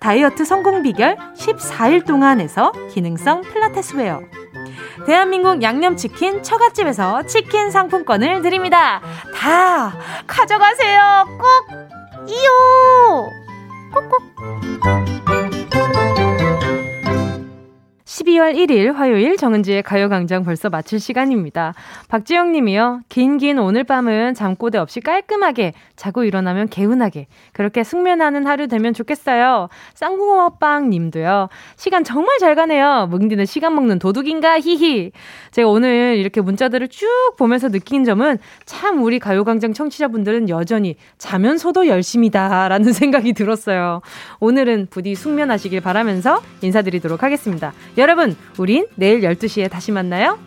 다이어트 성공 비결 14일 동안에서 기능성 필라테스 웨어. 대한민국 양념치킨 처갓집에서 치킨 상품권을 드립니다. 다 가져가세요. 꼭! 이요! 꼭꼭 12월 1일 화요일 정은지의 가요광장 벌써 마칠 시간입니다. 박지영 님이요. 긴긴 오늘 밤은 잠꼬대 없이 깔끔하게 자고 일어나면 개운하게 그렇게 숙면하는 하루 되면 좋겠어요. 쌍붕어빵 님도요. 시간 정말 잘 가네요. 뭉디는 시간 먹는 도둑인가 히히. 제가 오늘 이렇게 문자들을 쭉 보면서 느낀 점은 참 우리 가요광장 청취자분들은 여전히 자면서도 열심이다라는 생각이 들었어요. 오늘은 부디 숙면하시길 바라면서 인사드리도록 하겠습니다. 여러분, 우린 내일 12시에 다시 만나요.